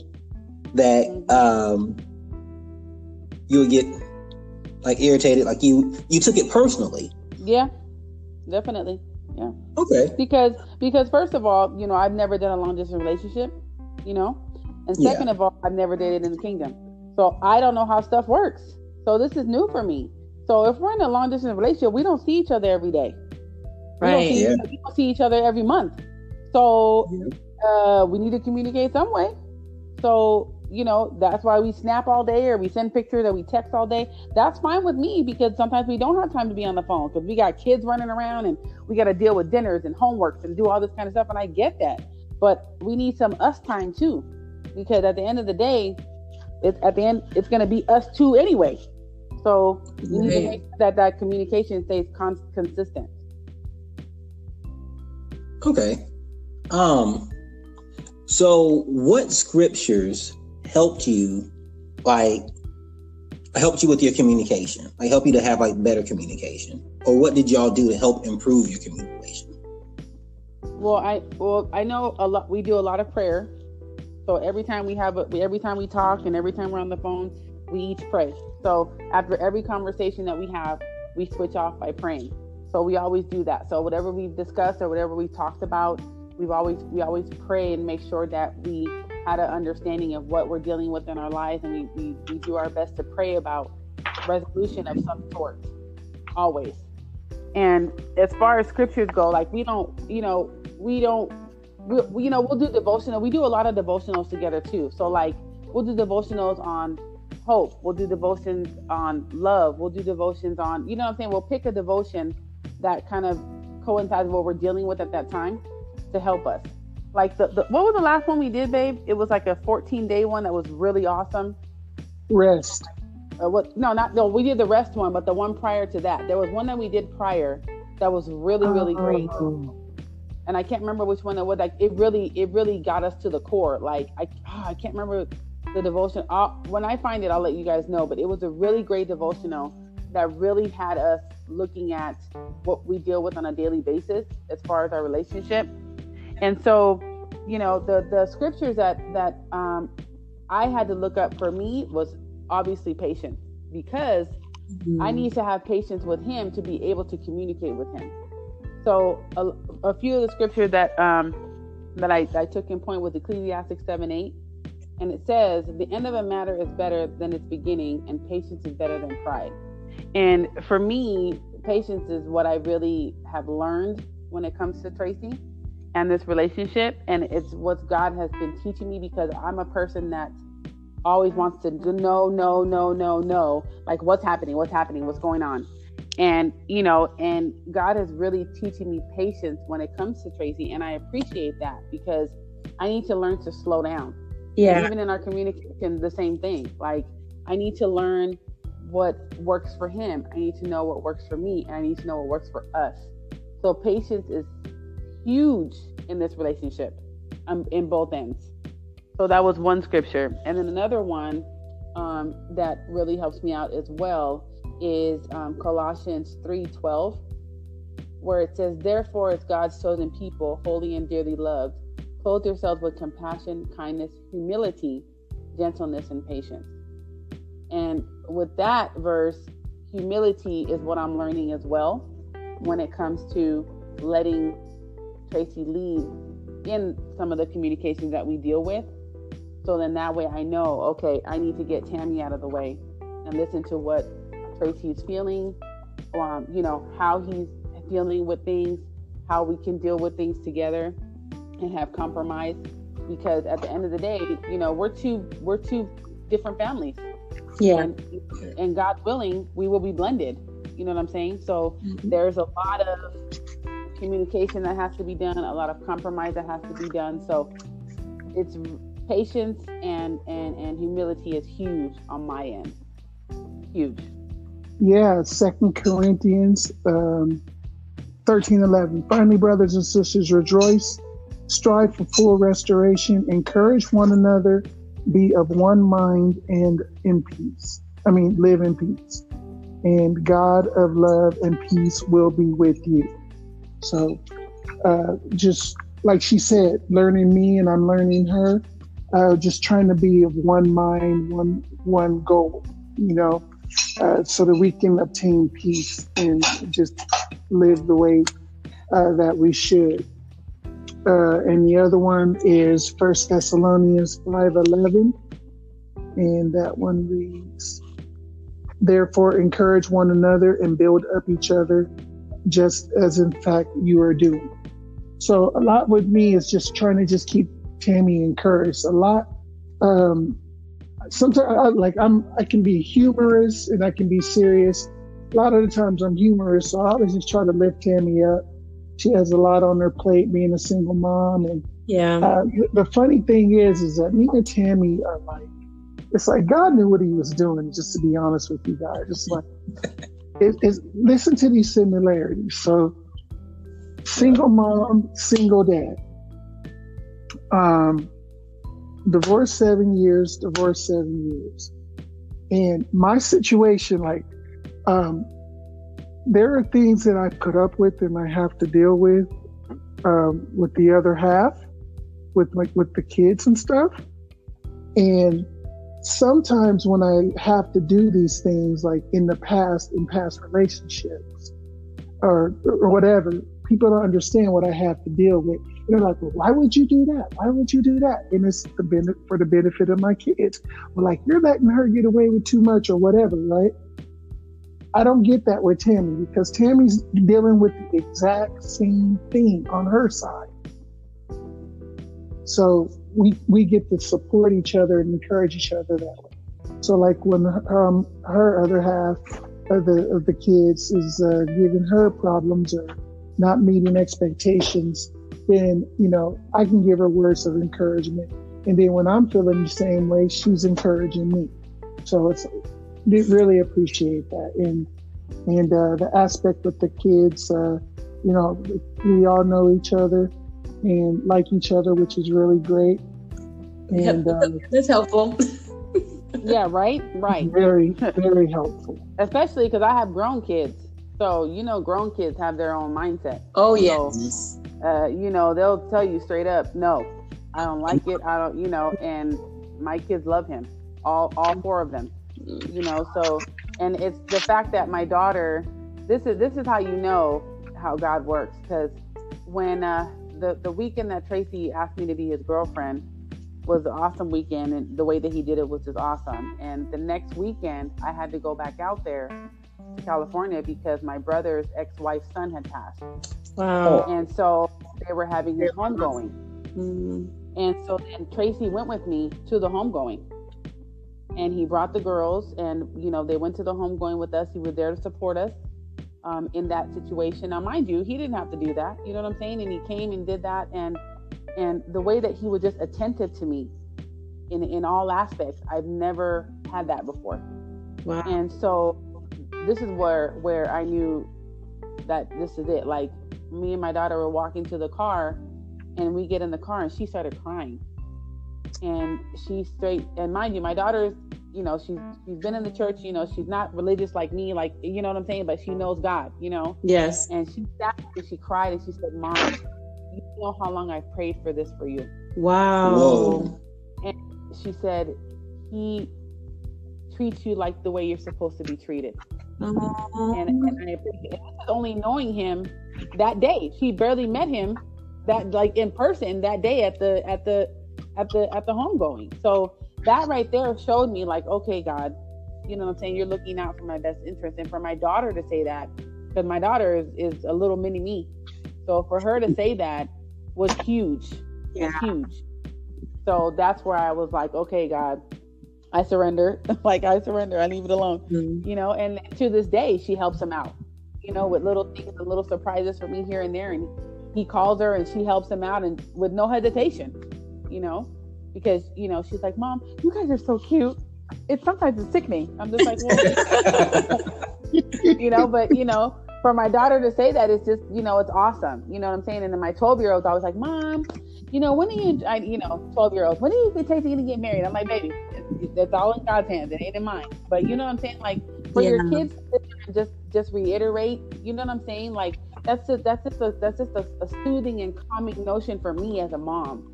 that um, you would get like irritated, like you you took it personally. Yeah, definitely. Yeah. Okay. Because because first of all, you know, I've never done a long distance relationship, you know, and second yeah. of all, I've never dated in the kingdom, so I don't know how stuff works. So this is new for me. So if we're in a long distance relationship, we don't see each other every day. Right. We don't see, yeah. we don't see each other every month. So yeah. Uh, we need to communicate some way. So you know, that's why we snap all day or we send pictures or we text all day. That's fine with me because sometimes we don't have time to be on the phone because we got kids running around and we got to deal with dinners and homeworks and do all this kind of stuff. And I get that. But we need some us time too because at the end of the day, it's at the end it's going to be us two anyway. So you need to make sure that that communication stays con- consistent. Okay. Um. So, what scriptures helped you, like, helped you with your communication? Like, help you to have like better communication, or what did y'all do to help improve your communication? Well, I well I know a lot. We do a lot of prayer. So every time we have a, every time we talk and every time we're on the phone, we each pray. So after every conversation that we have, we switch off by praying. So we always do that. So whatever we've discussed or whatever we've talked about, we've always we always pray and make sure that we had an understanding of what we're dealing with in our lives and we, we, we do our best to pray about resolution of some sort. Always. And as far as scriptures go, like we don't, you know, we don't we, we, you know we'll do devotional we do a lot of devotionals together too so like we'll do devotionals on hope we'll do devotions on love we'll do devotions on you know what i'm saying we'll pick a devotion that kind of coincides with what we're dealing with at that time to help us like the, the what was the last one we did babe it was like a 14 day one that was really awesome Rest. uh, what no not no we did the rest one but the one prior to that there was one that we did prior that was really really great Oh, and I can't remember which one it was. Like it really, it really got us to the core. Like I, ah, I can't remember the devotion. i when I find it, I'll let you guys know. But it was a really great devotional that really had us looking at what we deal with on a daily basis as far as our relationship. And so, you know, the the scriptures that that um, I had to look up for me was obviously patience because I need to have patience with him to be able to communicate with him. So a, a few of the scripture that um, that I, I took in point was Ecclesiastes 7 8. And it says, The end of a matter is better than its beginning, and patience is better than pride. And for me, patience is what I really have learned when it comes to Tracey and this relationship. And it's what God has been teaching me because I'm a person that always wants to know, no, no, no, no. No. Like, what's happening? What's happening? What's going on? and you know and god is really teaching me patience when it comes to tracey and i appreciate that because i need to learn to slow down Yeah. even in our communication the same thing like i need to learn what works for him i need to know what works for me and i need to know what works for us so patience is huge in this relationship um, in both ends so that was one scripture and then another one um, that really helps me out as well is um, Colossians 3:12, where it says, "Therefore, as God's chosen people, holy and dearly loved, clothe yourselves with compassion, kindness, humility, gentleness, and patience." And with that verse, humility is what I'm learning as well when it comes to letting Tracey lead in some of the communications that we deal with. So then that way I know, okay, I need to get Tammy out of the way and listen to what Tracey's feeling, um, you know, how he's dealing with things, how we can deal with things together and have compromise. Because at the end of the day, you know, we're two we're two different families. Yeah. And and God willing, we will be blended. You know what I'm saying? So there's a lot of communication that has to be done, a lot of compromise that has to be done. So it's patience and and and humility is huge on my end. Huge. Yeah, Second Corinthians um, thirteen eleven. Finally, brothers and sisters, rejoice, strive for full restoration, encourage one another, be of one mind and in peace. I mean, live in peace. And God of love and peace will be with you. So, uh, just like she said, learning me and I'm learning her. Uh, just trying to be of one mind, one one goal. You know, uh, so that we can obtain peace and just live the way uh, that we should. Uh, and the other one is First Thessalonians five eleven, and that one reads, "Therefore, encourage one another and build up each other, just as in fact you are doing." So a lot with me is just trying to just keep Tammy encouraged. A lot. Um, sometimes I, like I'm I can be humorous and I can be serious. A lot of the times I'm humorous, so I always just try to lift Tammy up. She has a lot on her plate, being a single mom, and Yeah. uh, the funny thing is, is that me and Tammy are like it's like God knew what He was doing. Just to be honest with you guys, it's like it's, listen to these similarities. So, single mom, single dad. Um, divorced seven years, divorced seven years. And my situation, like, um, there are things that I put up with and I have to deal with um, with the other half, with like with the kids and stuff. And sometimes when I have to do these things, like in the past, in past relationships, or or whatever, people don't understand what I have to deal with. They're like, well, why would you do that? Why would you do that? And it's the benefit for the benefit of my kids. Well, like you're letting her get away with too much or whatever, right? I don't get that with Tammy because Tammy's dealing with the exact same thing on her side. So we we get to support each other and encourage each other that way. So like when um, her other half of the of the kids is uh, giving her problems or not meeting expectations, then you know I can give her words of encouragement. And then when I'm feeling the same way, she's encouraging me. So it's really appreciate that. And and uh, the aspect with the kids, uh, you know, we all know each other and like each other, which is really great. And uh, that's helpful. yeah, right, right. Very, very helpful. Especially because I have grown kids, so you know, grown kids have their own mindset. Oh yes. So, uh, you know, they'll tell you straight up, no, I don't like it. I don't, you know, and my kids love him, all all four of them you know so and it's the fact that my daughter this is this is how you know how god works because when uh the the weekend that tracey asked me to be his girlfriend was an awesome weekend and the way that he did it was just awesome. And the next weekend i had to go back out there to california because my brother's ex-wife's son had passed. Wow. And so they were having his homegoing. Mm-hmm. and so then tracey went with me to the homegoing. And he brought the girls and you know they went to the home going with us. He was there to support us um, in that situation. Now mind you he didn't have to do that you know what i'm saying? And he came and did that and and the way that he was just attentive to me in in all aspects i've never had that before. Wow. And so this is where where i knew that this is it. Like me and my daughter were walking to the car and we get in the car and she started crying. And she straight and mind you my daughter's you know she's she's been in the church you know she's not religious like me like you know what i'm saying? But she knows god you know? Yes. And she sat and she cried and she said mom you know how long i've prayed for this for you. Wow. Whoa. and she said he treats you like the way you're supposed to be treated. Uh-huh. and, and I appreciate only knowing him that day. She barely met him that like in person that day at the at the at the at the homegoing. So that right there showed me like, okay, God, you know what I'm saying? You're looking out for my best interest. And for my daughter to say that, because my daughter is, is a little mini me. So for her to say that was huge. Yeah. Was huge. So that's where I was like, okay, God, I surrender. like I surrender. I leave it alone. Mm-hmm. You know, and to this day she helps him out. You know, with little things and little surprises for me here and there. And he calls her and she helps him out and with no hesitation you know, because you know she's like, "Mom, you guys are so cute." It's sometimes it's sickening. I'm just like, well, you know, but you know, for my daughter to say that, it's just you know, it's awesome. You know what I'm saying? And then my 12 year old, I was like, "Mom, you know, when are you, I, you know, 12 year old, when are you Tasty gonna get married?" I'm like, "Baby, that's all in God's hands. It ain't in mine." But you know what I'm saying? Like for yeah. your kids, just just reiterate. You know what I'm saying? Like that's just that's just a that's just a, a soothing and calming notion for me as a mom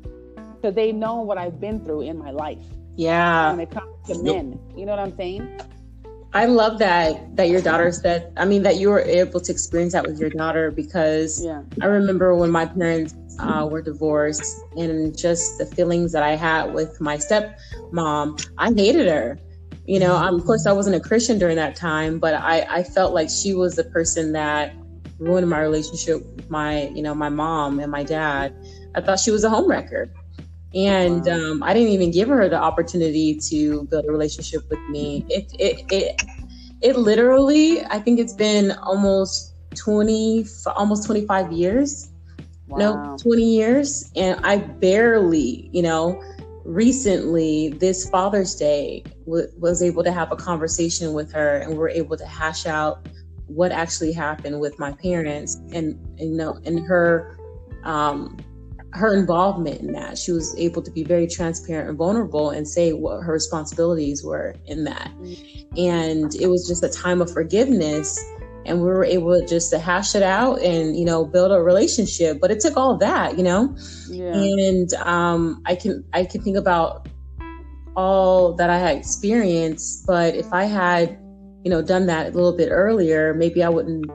because they know what I've been through in my life. Yeah. When it comes to men, you know what I'm saying? I love that that your daughter said. I mean, that you were able to experience that with your daughter because yeah. I remember when my parents uh, were divorced and just the feelings that I had with my stepmom. I hated her. You know, um, of course, I wasn't a Christian during that time, but I, I felt like she was the person that ruined my relationship with my, you know, my mom and my dad. I thought she was a homewrecker. And um, I didn't even give her the opportunity to build a relationship with me. It, it, it, it literally, I think it's been almost 20, almost 25 years. Wow. No, 20 years. And I barely, you know, recently, this Father's Day, w- was able to have a conversation with her, and we are able to hash out what actually happened with my parents, and, and you know, and her um, her involvement in that. She was able to be very transparent and vulnerable and say what her responsibilities were in that. And it was just a time of forgiveness. And we were able just to hash it out and, you know, build a relationship. But it took all that, you know? Yeah. And um, I can I can think about all that I had experienced. But if I had, you know, done that a little bit earlier, maybe I wouldn't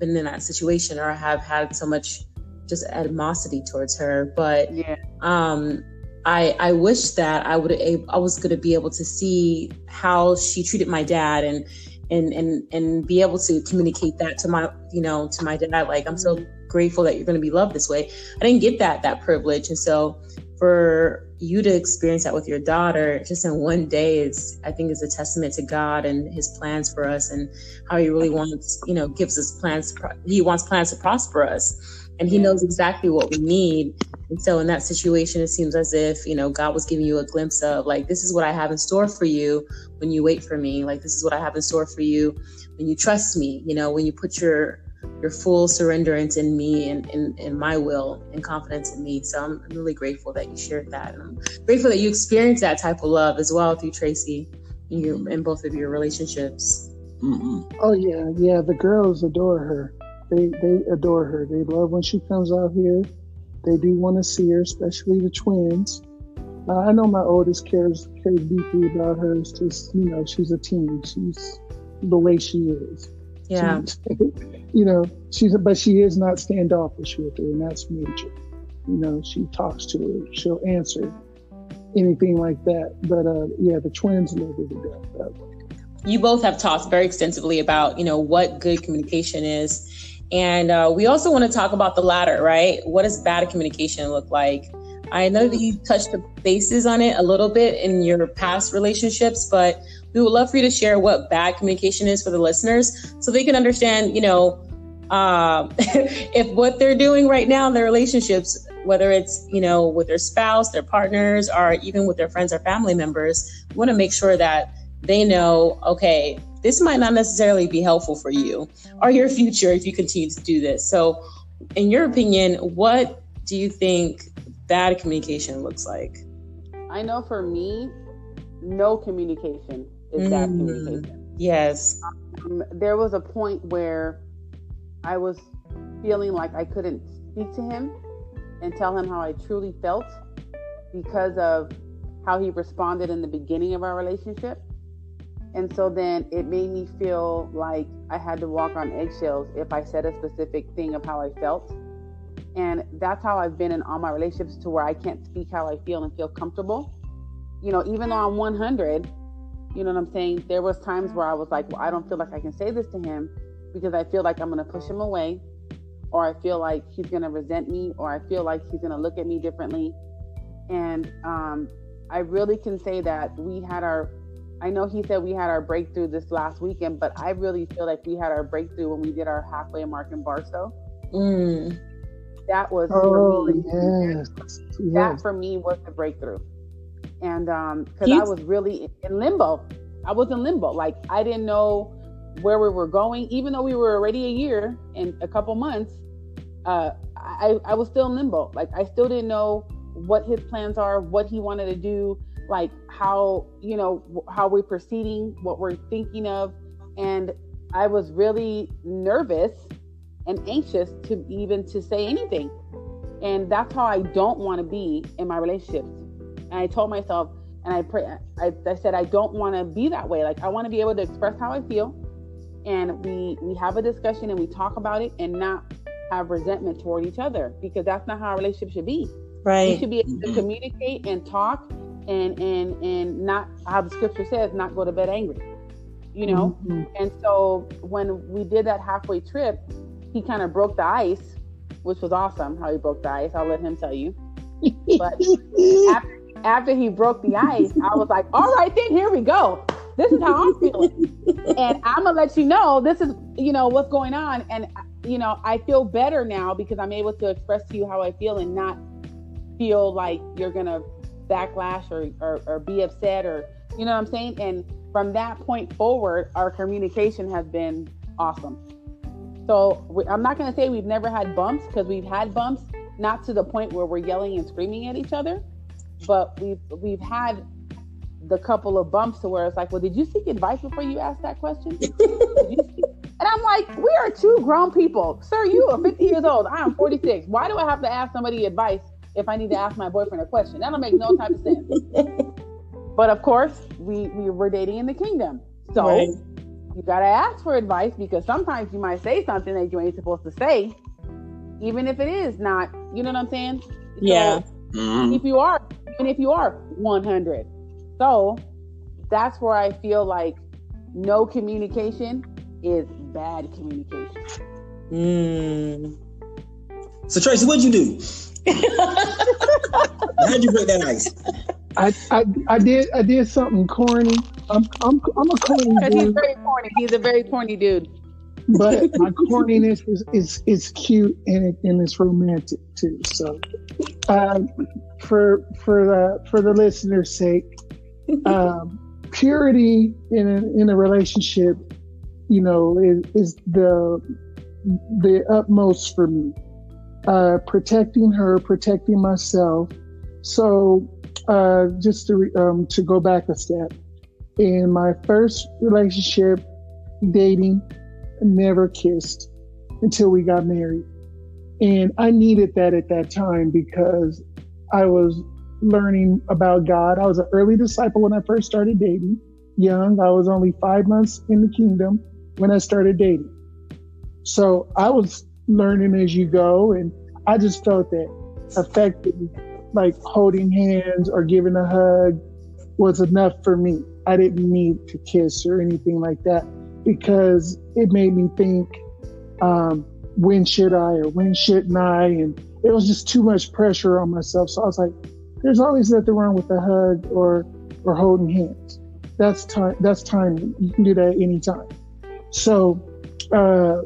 been in that situation or have had so much just animosity towards her. But yeah. um, I I wish that I would I was going to be able to see how she treated my dad and and and and be able to communicate that to my you know to my dad. Like I'm so grateful that you're going to be loved this way. I didn't get that that privilege, and so for you to experience that with your daughter just in one day is i think is a testament to god and his plans for us and how he really wants you know gives us plans he wants plans to prosper us and he knows exactly what we need. And so in that situation, it seems as if, you know, God was giving you a glimpse of like, this is what I have in store for you when you wait for me. Like, this is what I have in store for you when you trust me, you know, when you put your, your full surrenderance in me and in, in my will and confidence in me. So I'm really grateful that you shared that. And I'm grateful that you experienced that type of love as well through Tracey in, your, in both of your relationships. Mm-hmm. Oh yeah, yeah. The girls adore her they they adore her. They love when she comes out here. They do want to see her, especially the twins. Uh, I know my oldest cares cares deeply about her. It's just you know she's a teen. She's the way she is. Yeah. you know she's but she is not standoffish with her, and that's major. You know she talks to her. She'll answer anything like that. But uh, yeah, the twins love her to death. You both have talked very extensively about you know what good communication is and uh, we also want to talk about the latter, right? What does bad communication look like? I know that you touched the bases on it a little bit in your past relationships, but we would love for you to share what bad communication is for the listeners so they can understand, you know, um, if what they're doing right now in their relationships, whether it's, you know, with their spouse, their partners, or even with their friends or family members, we want to make sure that they know, okay, this might not necessarily be helpful for you or your future if you continue to do this. So, in your opinion, what do you think bad communication looks like? I know for me, no communication is mm, bad communication. Yes. Um, there was a point where I was feeling like I couldn't speak to him and tell him how I truly felt because of how he responded in the beginning of our relationship. And so then it made me feel like I had to walk on eggshells if I said a specific thing of how I felt. And that's how I've been in all my relationships to where I can't speak how I feel and feel comfortable. You know, even though I'm 100, you know what I'm saying? There was times where I was like, well, I don't feel like I can say this to him because I feel like I'm going to push him away or I feel like he's going to resent me or I feel like he's going to look at me differently. And um, I really can say that we had our I know he said we had our breakthrough this last weekend, but I really feel like we had our breakthrough when we did our halfway mark in Barstow. Mm. That was oh, for me. Yes. That yes. for me was the breakthrough. And um because I was really in limbo. I was in limbo. Like I didn't know where we were going, even though we were already a year and a couple months, uh I, I was still in limbo. Like I still didn't know what his plans are, what he wanted to do like how you know how we're proceeding what we're thinking of. And i was really nervous and anxious to even to say anything. And that's how i don't want to be in my relationships and i told myself and i pray I, I said i don't want to be that way. Like i want to be able to express how i feel. And we we have a discussion and we talk about it and not have resentment toward each other because that's not how a relationship should be. Right. we should be able to communicate and talk and and and not how the scripture says not go to bed angry you know? Mm-hmm. and so when we did that halfway trip he kind of broke the ice which was awesome how he broke the ice i'll let him tell you. But after, after he broke the ice i was like all right then here we go. This is how i'm feeling. And i'm gonna let you know this is you know what's going on. And you know i feel better now because i'm able to express to you how i feel and not feel like you're gonna backlash or, or, or be upset or you know what I'm saying. And from that point forward, our communication has been awesome. So we, I'm not going to say we've never had bumps because we've had bumps, not to the point where we're yelling and screaming at each other, but we've we've had the couple of bumps to where it's like, well, did you seek advice before you asked that question? and I'm like, we are two grown people, sir. You are 50 years old. I am 46. Why do I have to ask somebody advice if I need to ask my boyfriend a question? That don't make no type of sense. but of course, we we were dating in the kingdom, so. Right you gotta ask for advice because sometimes you might say something that you ain't supposed to say, even if it is not. You know what I'm saying? Yeah. mm-hmm. If you are, even if you are 100, so that's where I feel like no communication is bad communication. Mm. So Tracey, what'd you do? How'd you break that ice? I, I I did I did something corny. I'm I'm I'm a corny dude. He's very corny. He's a very corny dude. But my corniness is, is is cute and it, and it's romantic too. So, um, for for the for the listener's sake, um, purity in a, in a relationship, you know, is, is the the utmost for me. Uh, protecting her, protecting myself. So uh, just to um, to go back a step, in my first relationship, dating, never kissed until we got married, and I needed that at that time because I was learning about God. I was an early disciple when I first started dating. Young, I was only five months in the kingdom when I started dating. So I was learning as you go, and I just felt that affected like holding hands or giving a hug was enough for me. I didn't need to kiss or anything like that because it made me think, um, when should I or when shouldn't I? And it was just too much pressure on myself. So I was like, there's always nothing wrong with a hug or, or holding hands. That's time. That's time. You can do that anytime. So, uh,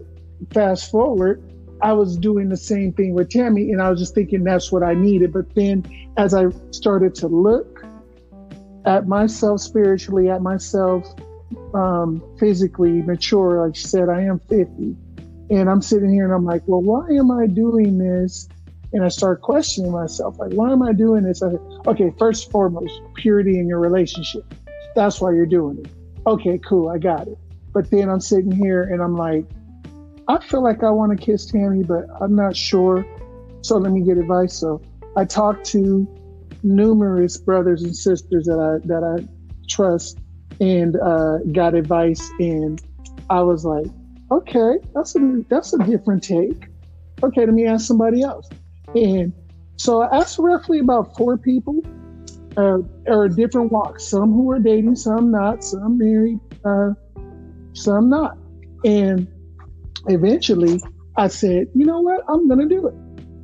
fast forward, I was doing the same thing with Tammy, and I was just thinking that's what I needed. But then, as I started to look at myself spiritually, at myself um, physically mature, like she said, I am 50. And I'm sitting here and I'm like, well, why am I doing this? And I start questioning myself, like, why am I doing this? I said, okay, first and foremost, purity in your relationship. That's why you're doing it. Okay, cool, I got it. But then I'm sitting here and I'm like, I feel like I want to kiss Tammy, but I'm not sure. So let me get advice. So I talked to numerous brothers and sisters that I that I trust and uh, got advice, and I was like, okay, that's a that's a different take. Okay, let me ask somebody else. And so I asked roughly about four people, uh, or different walks. Some who are dating, some not, some married, uh, some not. And eventually I said, you know what? I'm going to do it.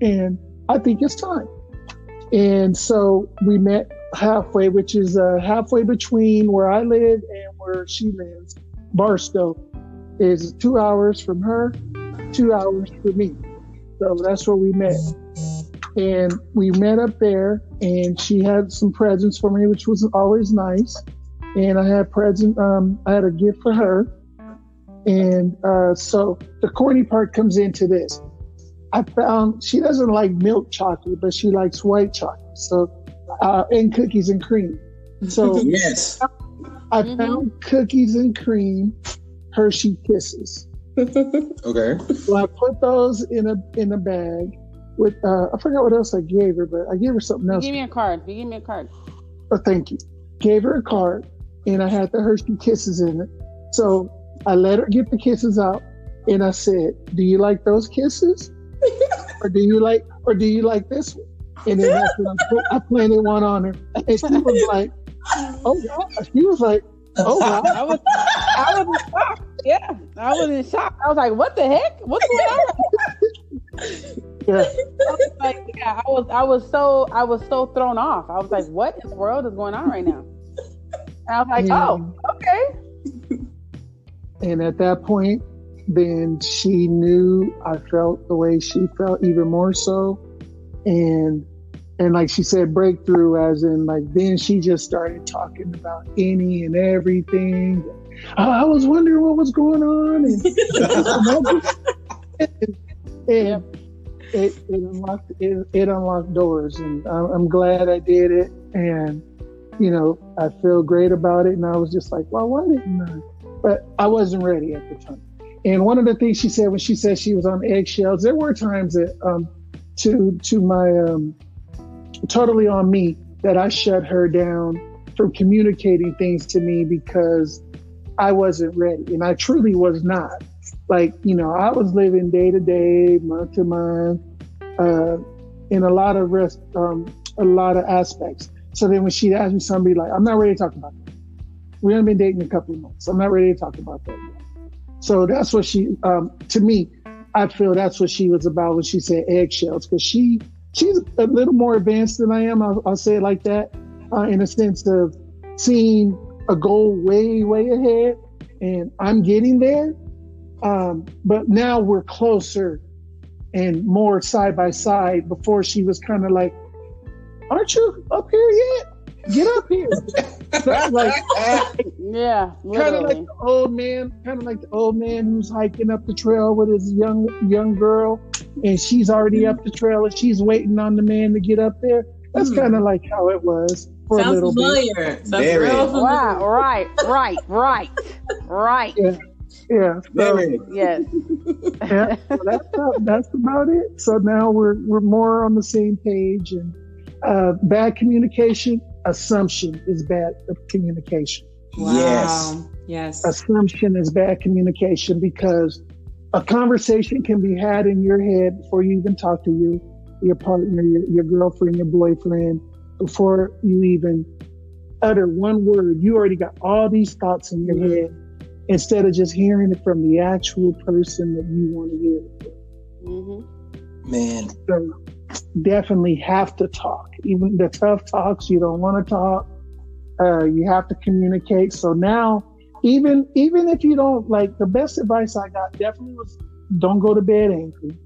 And I think it's time. And so we met halfway, which is uh, halfway between where I live and where she lives. Barstow is two hours from her, two hours for me. So that's where we met. And we met up there, and she had some presents for me, which was always nice. And I had present, um, I had a gift for her and uh, so the corny part comes into this. I found she doesn't like milk chocolate, but she likes white chocolate. So, uh, and cookies and cream. So, yes, I mm-hmm. found cookies and cream Hershey Kisses. okay. So I put those in a in a bag with uh, I forgot what else I gave her, but I gave her something else. You give me a card. You give me a card. Oh, thank you. Gave her a card, and I had the Hershey Kisses in it. So I let her get the kisses out, and I said, "Do you like those kisses, or do you like, or do you like this one?" And then I, I planted one on her, and she was like, "Oh gosh," she was like, "Oh wow." I was, I was in shock. Yeah, I was in shock. I was like, "What the heck? What's going on?" Yeah. I was like, yeah, I was, I was so, I was so thrown off. I was like, "What in the world is going on right now?" And I was like, yeah. "Oh, okay." And at that point, then she knew I felt the way she felt even more so. And and like she said, breakthrough, as in like then she just started talking about any and everything. I, I was wondering what was going on, and, and, it, it unlocked it, it unlocked doors, and I'm, I'm glad I did it. And you know, I feel great about it, and I was just like, well, why didn't I? But I wasn't ready at the time. And one of the things she said when she said she was on eggshells, there were times that um, to to my um, totally on me that I shut her down from communicating things to me because I wasn't ready, and I truly was not. Like you know, I was living day to day, month to month, uh, in a lot of rest, um, a lot of aspects. So then when she asked me something like, "I'm not ready to talk about that," we haven't been dating a couple of months. I'm not ready to talk about that yet. So that's what she, um, to me, I feel that's what she was about when she said eggshells, because she she's a little more advanced than I am. I'll, I'll say it like that, uh, in a sense of seeing a goal way way ahead, and I'm getting there. Um, but now we're closer and more side by side. Before she was kind of like, "Aren't you up here yet? Get up here!" like, Yeah, kind of like the old man, kind of like the old man who's hiking up the trail with his young young girl, and she's already up the trail and she's waiting on the man to get up there. That's Hmm. kind of like how it was for a Sounds little bit. familiar. Sounds Very. real familiar. Wow, right, right, right, right. Yeah, so, Very. Yes. yeah, so that's about, that's about it. So now we're we're more on the same page. And uh, bad communication, assumption is bad communication. Yes. Wow. Yes. assumption is bad communication because a conversation can be had in your head before you even talk to your your partner, your, your girlfriend, your boyfriend, before you even utter one word. You already got all these thoughts in your head instead of just hearing it from the actual person that you want to hear. hmm Man, So definitely have to talk. Even the tough talks, you don't want to talk. Uh, you have to communicate. So now, even even if you don't like, the best advice I got definitely was don't go to bed angry.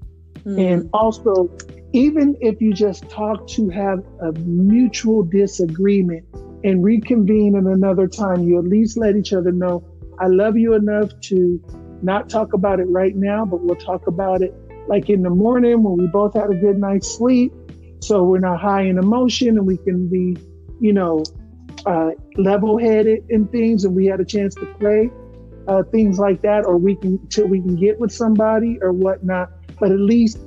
Hmm. And also, even if you just talk to have a mutual disagreement and reconvene at another time, you at least let each other know, I love you enough to not talk about it right now, but we'll talk about it like in the morning when we both had a good night's sleep. So we're not high in emotion and we can be, you know, uh, level headed in things and we had a chance to play, uh, things like that, or we can, till we can get with somebody or whatnot. But at least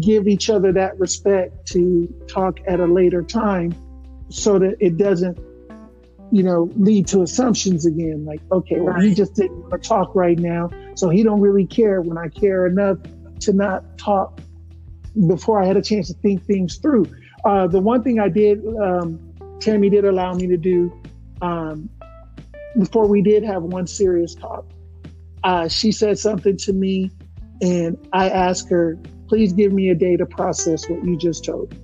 give each other that respect to talk at a later time so that it doesn't you know lead to assumptions again. Like okay well he just didn't want to talk right now so he don't really care when i care enough to not talk before i had a chance to think things through uh, the one thing i did um, tammy did allow me to do um, before we did have one serious talk uh, she said something to me and I asked her, please give me a day to process what you just told me.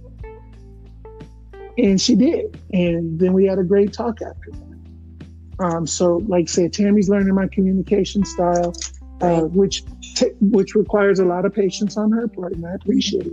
And she did. And then we had a great talk after that. Um, so, like I said, Tammy's learning my communication style, uh, which t- which requires a lot of patience on her part, and I appreciate it.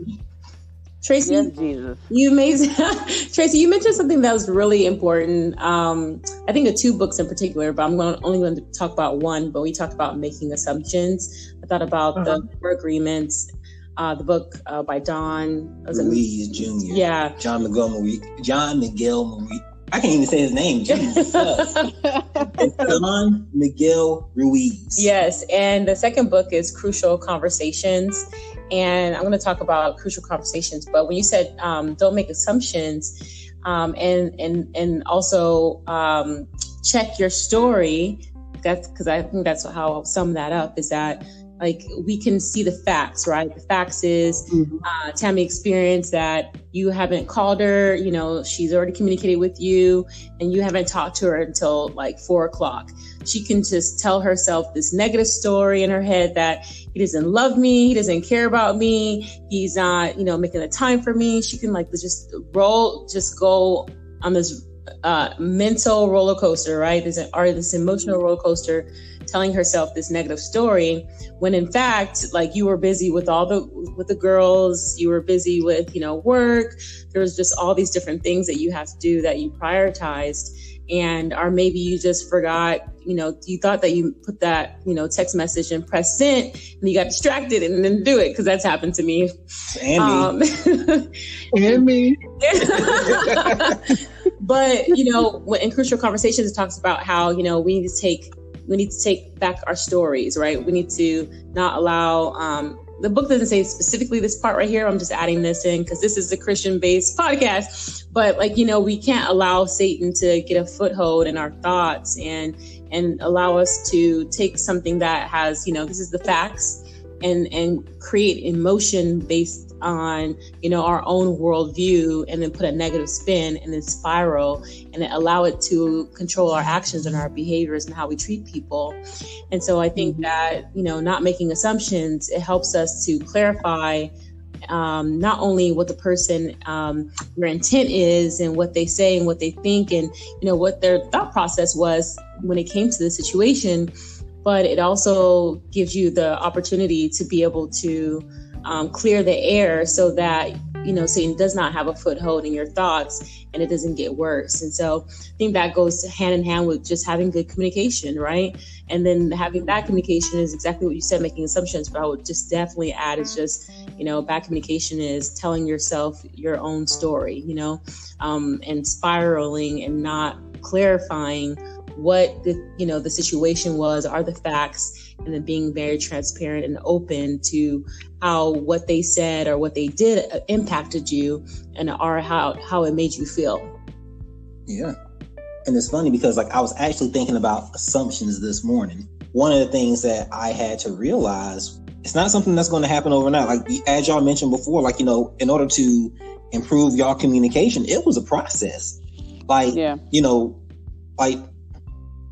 Tracey, Yes, Jesus. You amazing, Tracey. You mentioned something that was really important. Um, I think the two books in particular, but I'm going only going to talk about one. But we talked about making assumptions. I thought about Uh-huh. the agreements, uh, the book uh, by Don. was it- Ruiz Jr. Yeah. John Miguel Marie. John Miguel Marie. I can't even say his name. Jesus. It's John Miguel Ruiz. Yes, and the second book is Crucial Conversations, and I'm going to talk about crucial conversations. But when you said um, don't make assumptions, um, and and and also um, check your story, that's because I think that's how I'll sum that up. Is that like we can see the facts, right? The facts is uh, Tammy experienced that you haven't called her, you know, she's already communicated with you and you haven't talked to her until like four o'clock. She can just tell herself this negative story in her head that he doesn't love me, he doesn't care about me, he's not, you know, making the time for me. She can like just roll, just go on this uh, mental roller coaster, right? This or this emotional roller coaster telling herself this negative story when in fact like you were busy with all the with the girls you were busy with you know work. There was just all these different things that you have to do that you prioritized and or maybe you just forgot you know you thought that you put that you know text message and press send and you got distracted and didn't do it because that's happened to me. And um, me, and me. but you know in crucial conversations it talks about how you know we need to take we need to take back our stories right we need to not allow um, the book doesn't say specifically this part right here. I'm just adding this in because this is a Christian based podcast. But like, you know, we can't allow Satan to get a foothold in our thoughts and and allow us to take something that has, you know, this is the facts and and create emotion based on you know our own worldview and then put a negative spin and then spiral and then allow it to control our actions and our behaviors and how we treat people and so i think mm-hmm. that you know not making assumptions it helps us to clarify um, not only what the person um, their intent is and what they say and what they think and you know what their thought process was when it came to the situation but it also gives you the opportunity to be able to um, clear the air so that you know Satan does not have a foothold in your thoughts and it doesn't get worse. And so I think that goes hand in hand with just having good communication, right? And then having bad communication is exactly what you said, making assumptions. But I would just definitely add is just you know bad communication is telling yourself your own story, you know, um, and spiraling and not clarifying what the you know the situation was are the facts and then being very transparent and open to how what they said or what they did uh, impacted you and or how how it made you feel. Yeah. And it's funny because like i was actually thinking about assumptions this morning. One of the things that i had to realize it's not something that's going to happen overnight. Like as y'all mentioned before like you know in order to improve y'all communication it was a process. Like yeah. you know like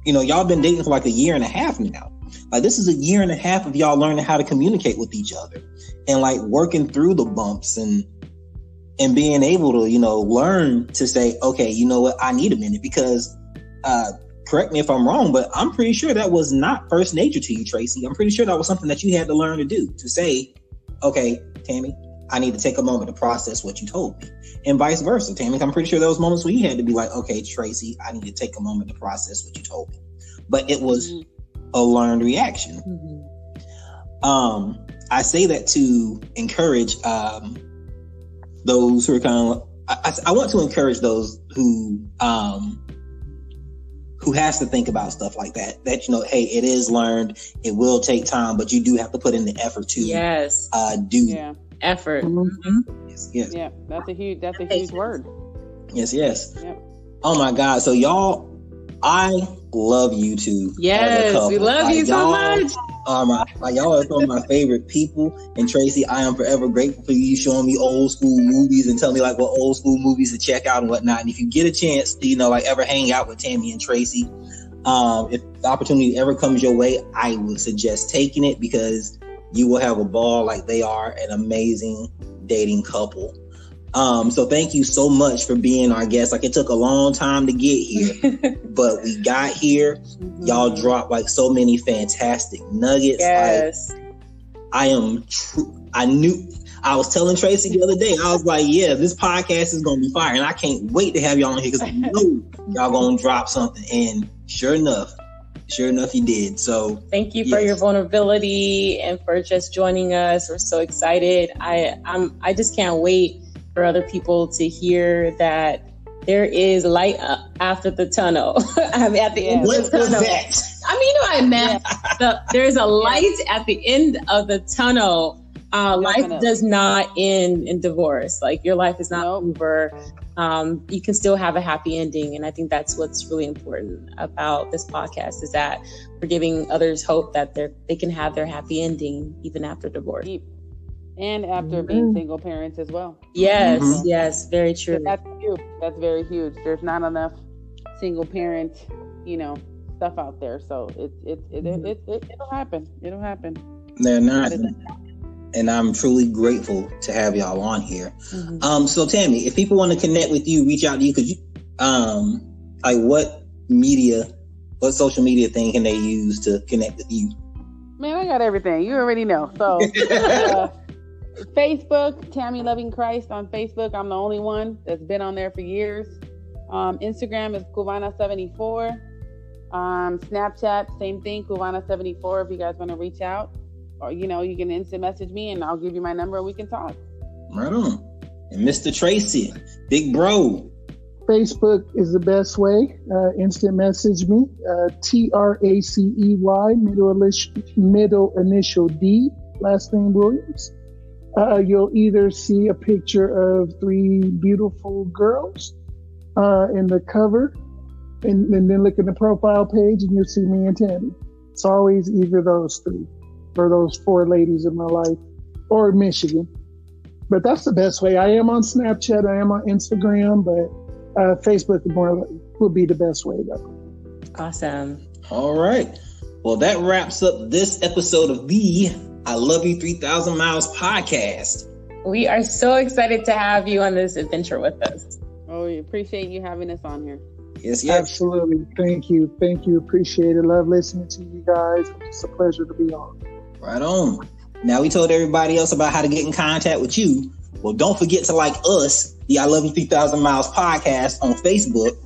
you know, y'all been dating for like a year and a half now. Like this is a year and a half of y'all learning how to communicate with each other and like working through the bumps and and being able to, you know, learn to say, okay, you know what, I need a minute because uh correct me if I'm wrong, but I'm pretty sure that was not first nature to you, Tracey. I'm pretty sure that was something that you had to learn to do to say, okay, Tammy, I need to take a moment to process what you told me. And vice versa, Tammy. I'm pretty sure there was moments where you had to be like, okay, Tracey, I need to take a moment to process what you told me. But it was mm-hmm. a learned reaction. Mm-hmm. Um, I say that to encourage um, those who are kind of. I, I, want to encourage those who um, who has to think about stuff like that. That you know, hey, it is learned. It will take time, but you do have to put in the effort to yes uh, do yeah effort. Mm-hmm. Yes, yes. Yeah, that's a huge that's a huge word. Yes, yes. Yep. Oh my God. So y'all I love you two. Yes, we love like, you so much. Are my like y'all are some of my favorite people. And Tracey, I am forever grateful for you showing me old school movies and telling me like what old school movies to check out and whatnot. And if you get a chance to, you know, like ever hang out with Tammy and Tracey, um, if the opportunity ever comes your way, I would suggest taking it because you will have a ball like they are an amazing dating couple. Um, so thank you so much for being our guest. Like it took a long time to get here, but we got here. Mm-hmm. Y'all dropped like so many fantastic nuggets. Yes. Like I am true. I knew I was telling Tracey the other day, I was like, yeah, this podcast is gonna be fire. And I can't wait to have y'all on here because I know y'all gonna drop something. And sure enough, sure enough, he did. So thank you for your vulnerability and for just joining us. We're so excited. I I'm I just can't wait for other people to hear that there is light after the tunnel. I mean, at the end what of the tunnel. That? I mean, you know what I meant. Yeah. The, there's a light at the end of the tunnel. Uh, life does not end in divorce. Like your life is not nope. over um, you can still have a happy ending. And I think that's what's really important about this podcast is that we're giving others hope that they they can have their happy ending even after divorce. And after mm-hmm. being single parents as well. Yes, mm-hmm. yes, very true. That's huge. That's very huge. There's not enough single parent, you know, stuff out there. So it it it, it, it, it it'll happen. It'll happen. They're not and I'm truly grateful to have y'all on here. Mm-hmm. Um, so Tammy, if people want to connect with you, reach out to you, because you, um, like what media what social media thing can they use to connect with you? Man, I got everything. You already know. So, uh, Facebook, Tammy Loving Christ on Facebook. I'm the only one that's been on there for years. Um, Instagram is Cubana74. Um, Snapchat, same thing, Cubana74. If you guys want to reach out, or you know, you can instant message me and I'll give you my number and we can talk. Right on. And Mr. Tracey, big bro. Facebook is the best way. Uh, instant message me. Uh, T R A C E Y, middle, initial, middle initial D, last name Williams. Uh, you'll either see a picture of three beautiful girls uh, in the cover, and, and, then look at the profile page, and you'll see me and Tammy. It's always either those three or those four ladies in my life, or Michigan. But that's the best way. I am on Snapchat, I am on Instagram, but uh, Facebook more would be the best way though. Awesome. All right. Well, that wraps up this episode of the I Love You 3000 Miles podcast. We are so excited to have you on this adventure with us. Oh, we appreciate you having us on here. Yes, yes. Absolutely. Thank you. Thank you. Appreciate it. Love listening to you guys. It's a pleasure to be on. Right on. Now we told everybody else about how to get in contact with you. Well, don't forget to like us, the I Love You 3000 Miles podcast on Facebook.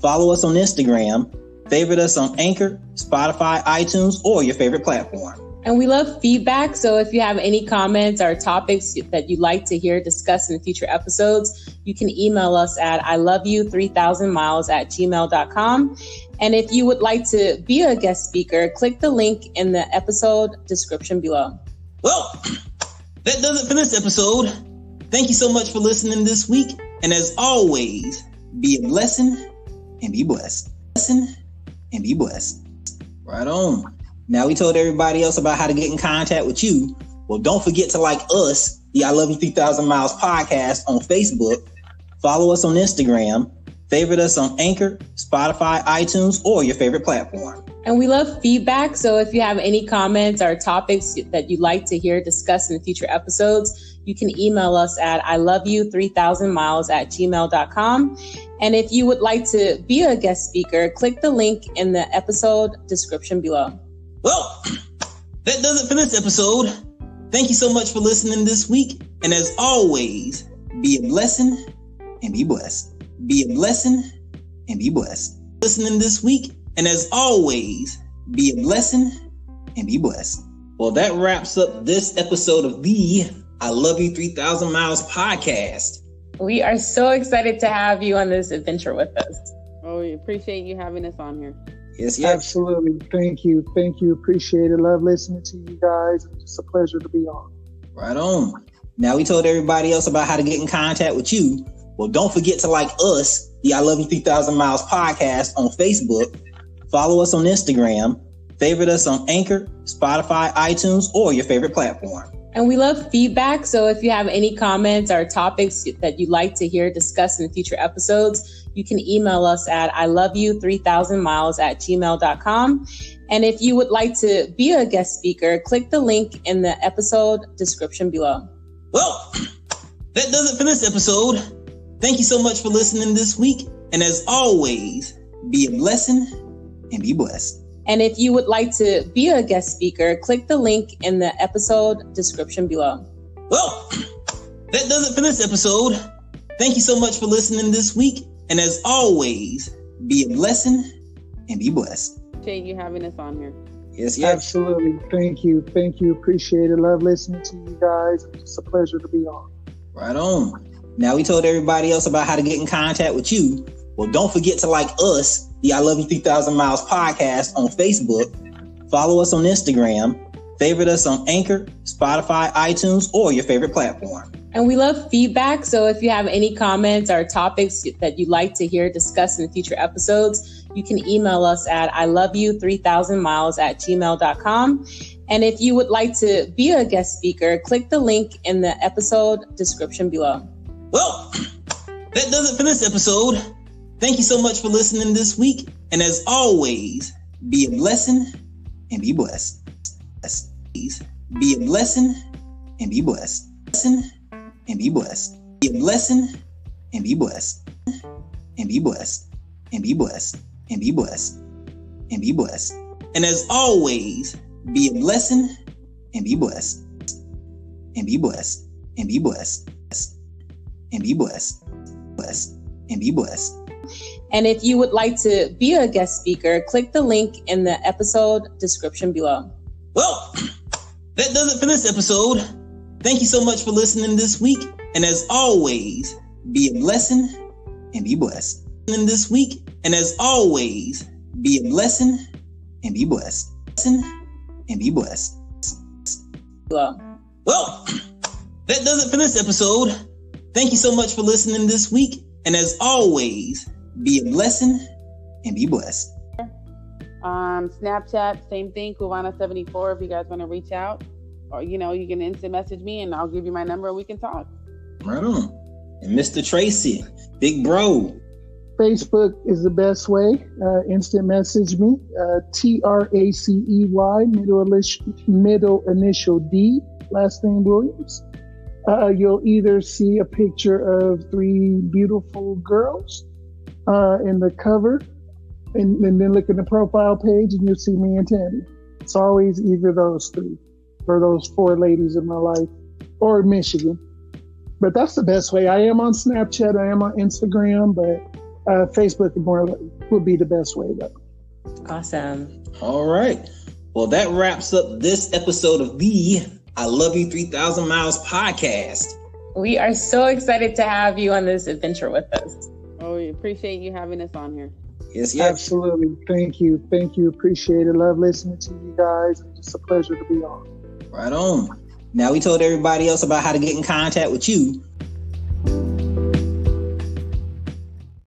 Follow us on Instagram. Favorite us on Anchor, Spotify, iTunes, or your favorite platform. And we love feedback. So if you have any comments or topics that you'd like to hear discussed in future episodes, you can email us at I love you 3000 miles at gmail.com. And if you would like to be a guest speaker, click the link in the episode description below. Well, that does it for this episode. Thank you so much for listening this week. And as always, be a blessing and be blessed. Blessing and be blessed. Right on. Now we told everybody else about how to get in contact with you. Well, don't forget to like us, the I Love You 3000 Miles podcast on Facebook. Follow us on Instagram. Favorite us on Anchor, Spotify, iTunes, or your favorite platform. And we love feedback. So if you have any comments or topics that you'd like to hear discussed in future episodes, you can email us at I love you 3000 miles at gmail.com. And if you would like to be a guest speaker, click the link in the episode description below. Well, that does it for this episode. Thank you so much for listening this week. And as always, be a blessing and be blessed. Be a blessing and be blessed. Listening this week. And as always, be a blessing and be blessed. Well, that wraps up this episode of the I Love You 3000 Miles podcast. We are so excited to have you on this adventure with us. Oh, we appreciate you having us on here. Yes, yes. Absolutely. Thank you. Thank you. Appreciate it. Love listening to you guys. It's a pleasure to be on. Right on. Now we told everybody else about how to get in contact with you. Well, don't forget to like us, the I Love You 3000 Miles podcast on Facebook. Follow us on Instagram. Favorite us on Anchor, Spotify, iTunes, or your favorite platform. And we love feedback. So if you have any comments or topics that you'd like to hear discussed in future episodes, you can email us at I love you 3000 miles at gmail.com. And if you would like to be a guest speaker, click the link in the episode description below. Well, that does it for this episode. Thank you so much for listening this week. And as always, be a blessing and be blessed. And if you would like to be a guest speaker, click the link in the episode description below. Well, that does it for this episode. Thank you so much for listening this week. And as always, be a blessing and be blessed. Appreciate you having us on here. Yes, yes. Absolutely. Thank you. Thank you. Appreciate it. Love listening to you guys. It's a pleasure to be on. Right on. Now we told everybody else about how to get in contact with you. Well, don't forget to like us, the I Love You 3000 Miles podcast on Facebook. Follow us on Instagram. Favorite us on Anchor, Spotify, iTunes, or your favorite platform. And we love feedback. So if you have any comments or topics that you'd like to hear discussed in future episodes, you can email us at I love you 3000 miles at gmail.com. And if you would like to be a guest speaker, click the link in the episode description below. Well, that does it for this episode. Thank you so much for listening this week. And as always, be a blessing and be blessed. Please Be a blessing and be blessed. Blessing and be blessed. Be a blessing and be blessed. And be blessed. And be blessed. And be blessed. and be blessed. And as always, be a blessing and be blessed. And be blessed. And be blessed. And be blessed. Blessed. And be blessed. And if you would like to be a guest speaker, click the link in the episode description below. Well, that does it for this episode. Thank you so much for listening this week. And as always, be a blessing and be blessed. In this week, and as always, be a blessing and be blessed. And be blessed. Below. Well, that does it for this episode. Thank you so much for listening this week. And as always, be a blessing and be blessed. Um, Snapchat, same thing, Cubana74 if you guys want to reach out. Or, you know, you can instant message me and I'll give you my number and we can talk. Right on. And Mr. Tracey, big bro. Facebook is the best way. Uh, instant message me. Uh, T R A C E Y, middle, middle initial D, last name Williams. Uh, you'll either see a picture of three beautiful girls uh, in the cover, and, and, then look at the profile page, and you'll see me and Tammy. It's always either those three or those four ladies in my life, or Michigan. But that's the best way. I am on Snapchat, I am on Instagram, but uh, Facebook more would be the best way though. Awesome. All right. Well, that wraps up this episode of the I Love You 3000 Miles podcast. We are so excited to have you on this adventure with us. We appreciate you having us on here. Yes, yes. Absolutely. Thank you. Thank you. Appreciate it. Love listening to you guys. It's just a pleasure to be on. Right on. Now we told everybody else about how to get in contact with you.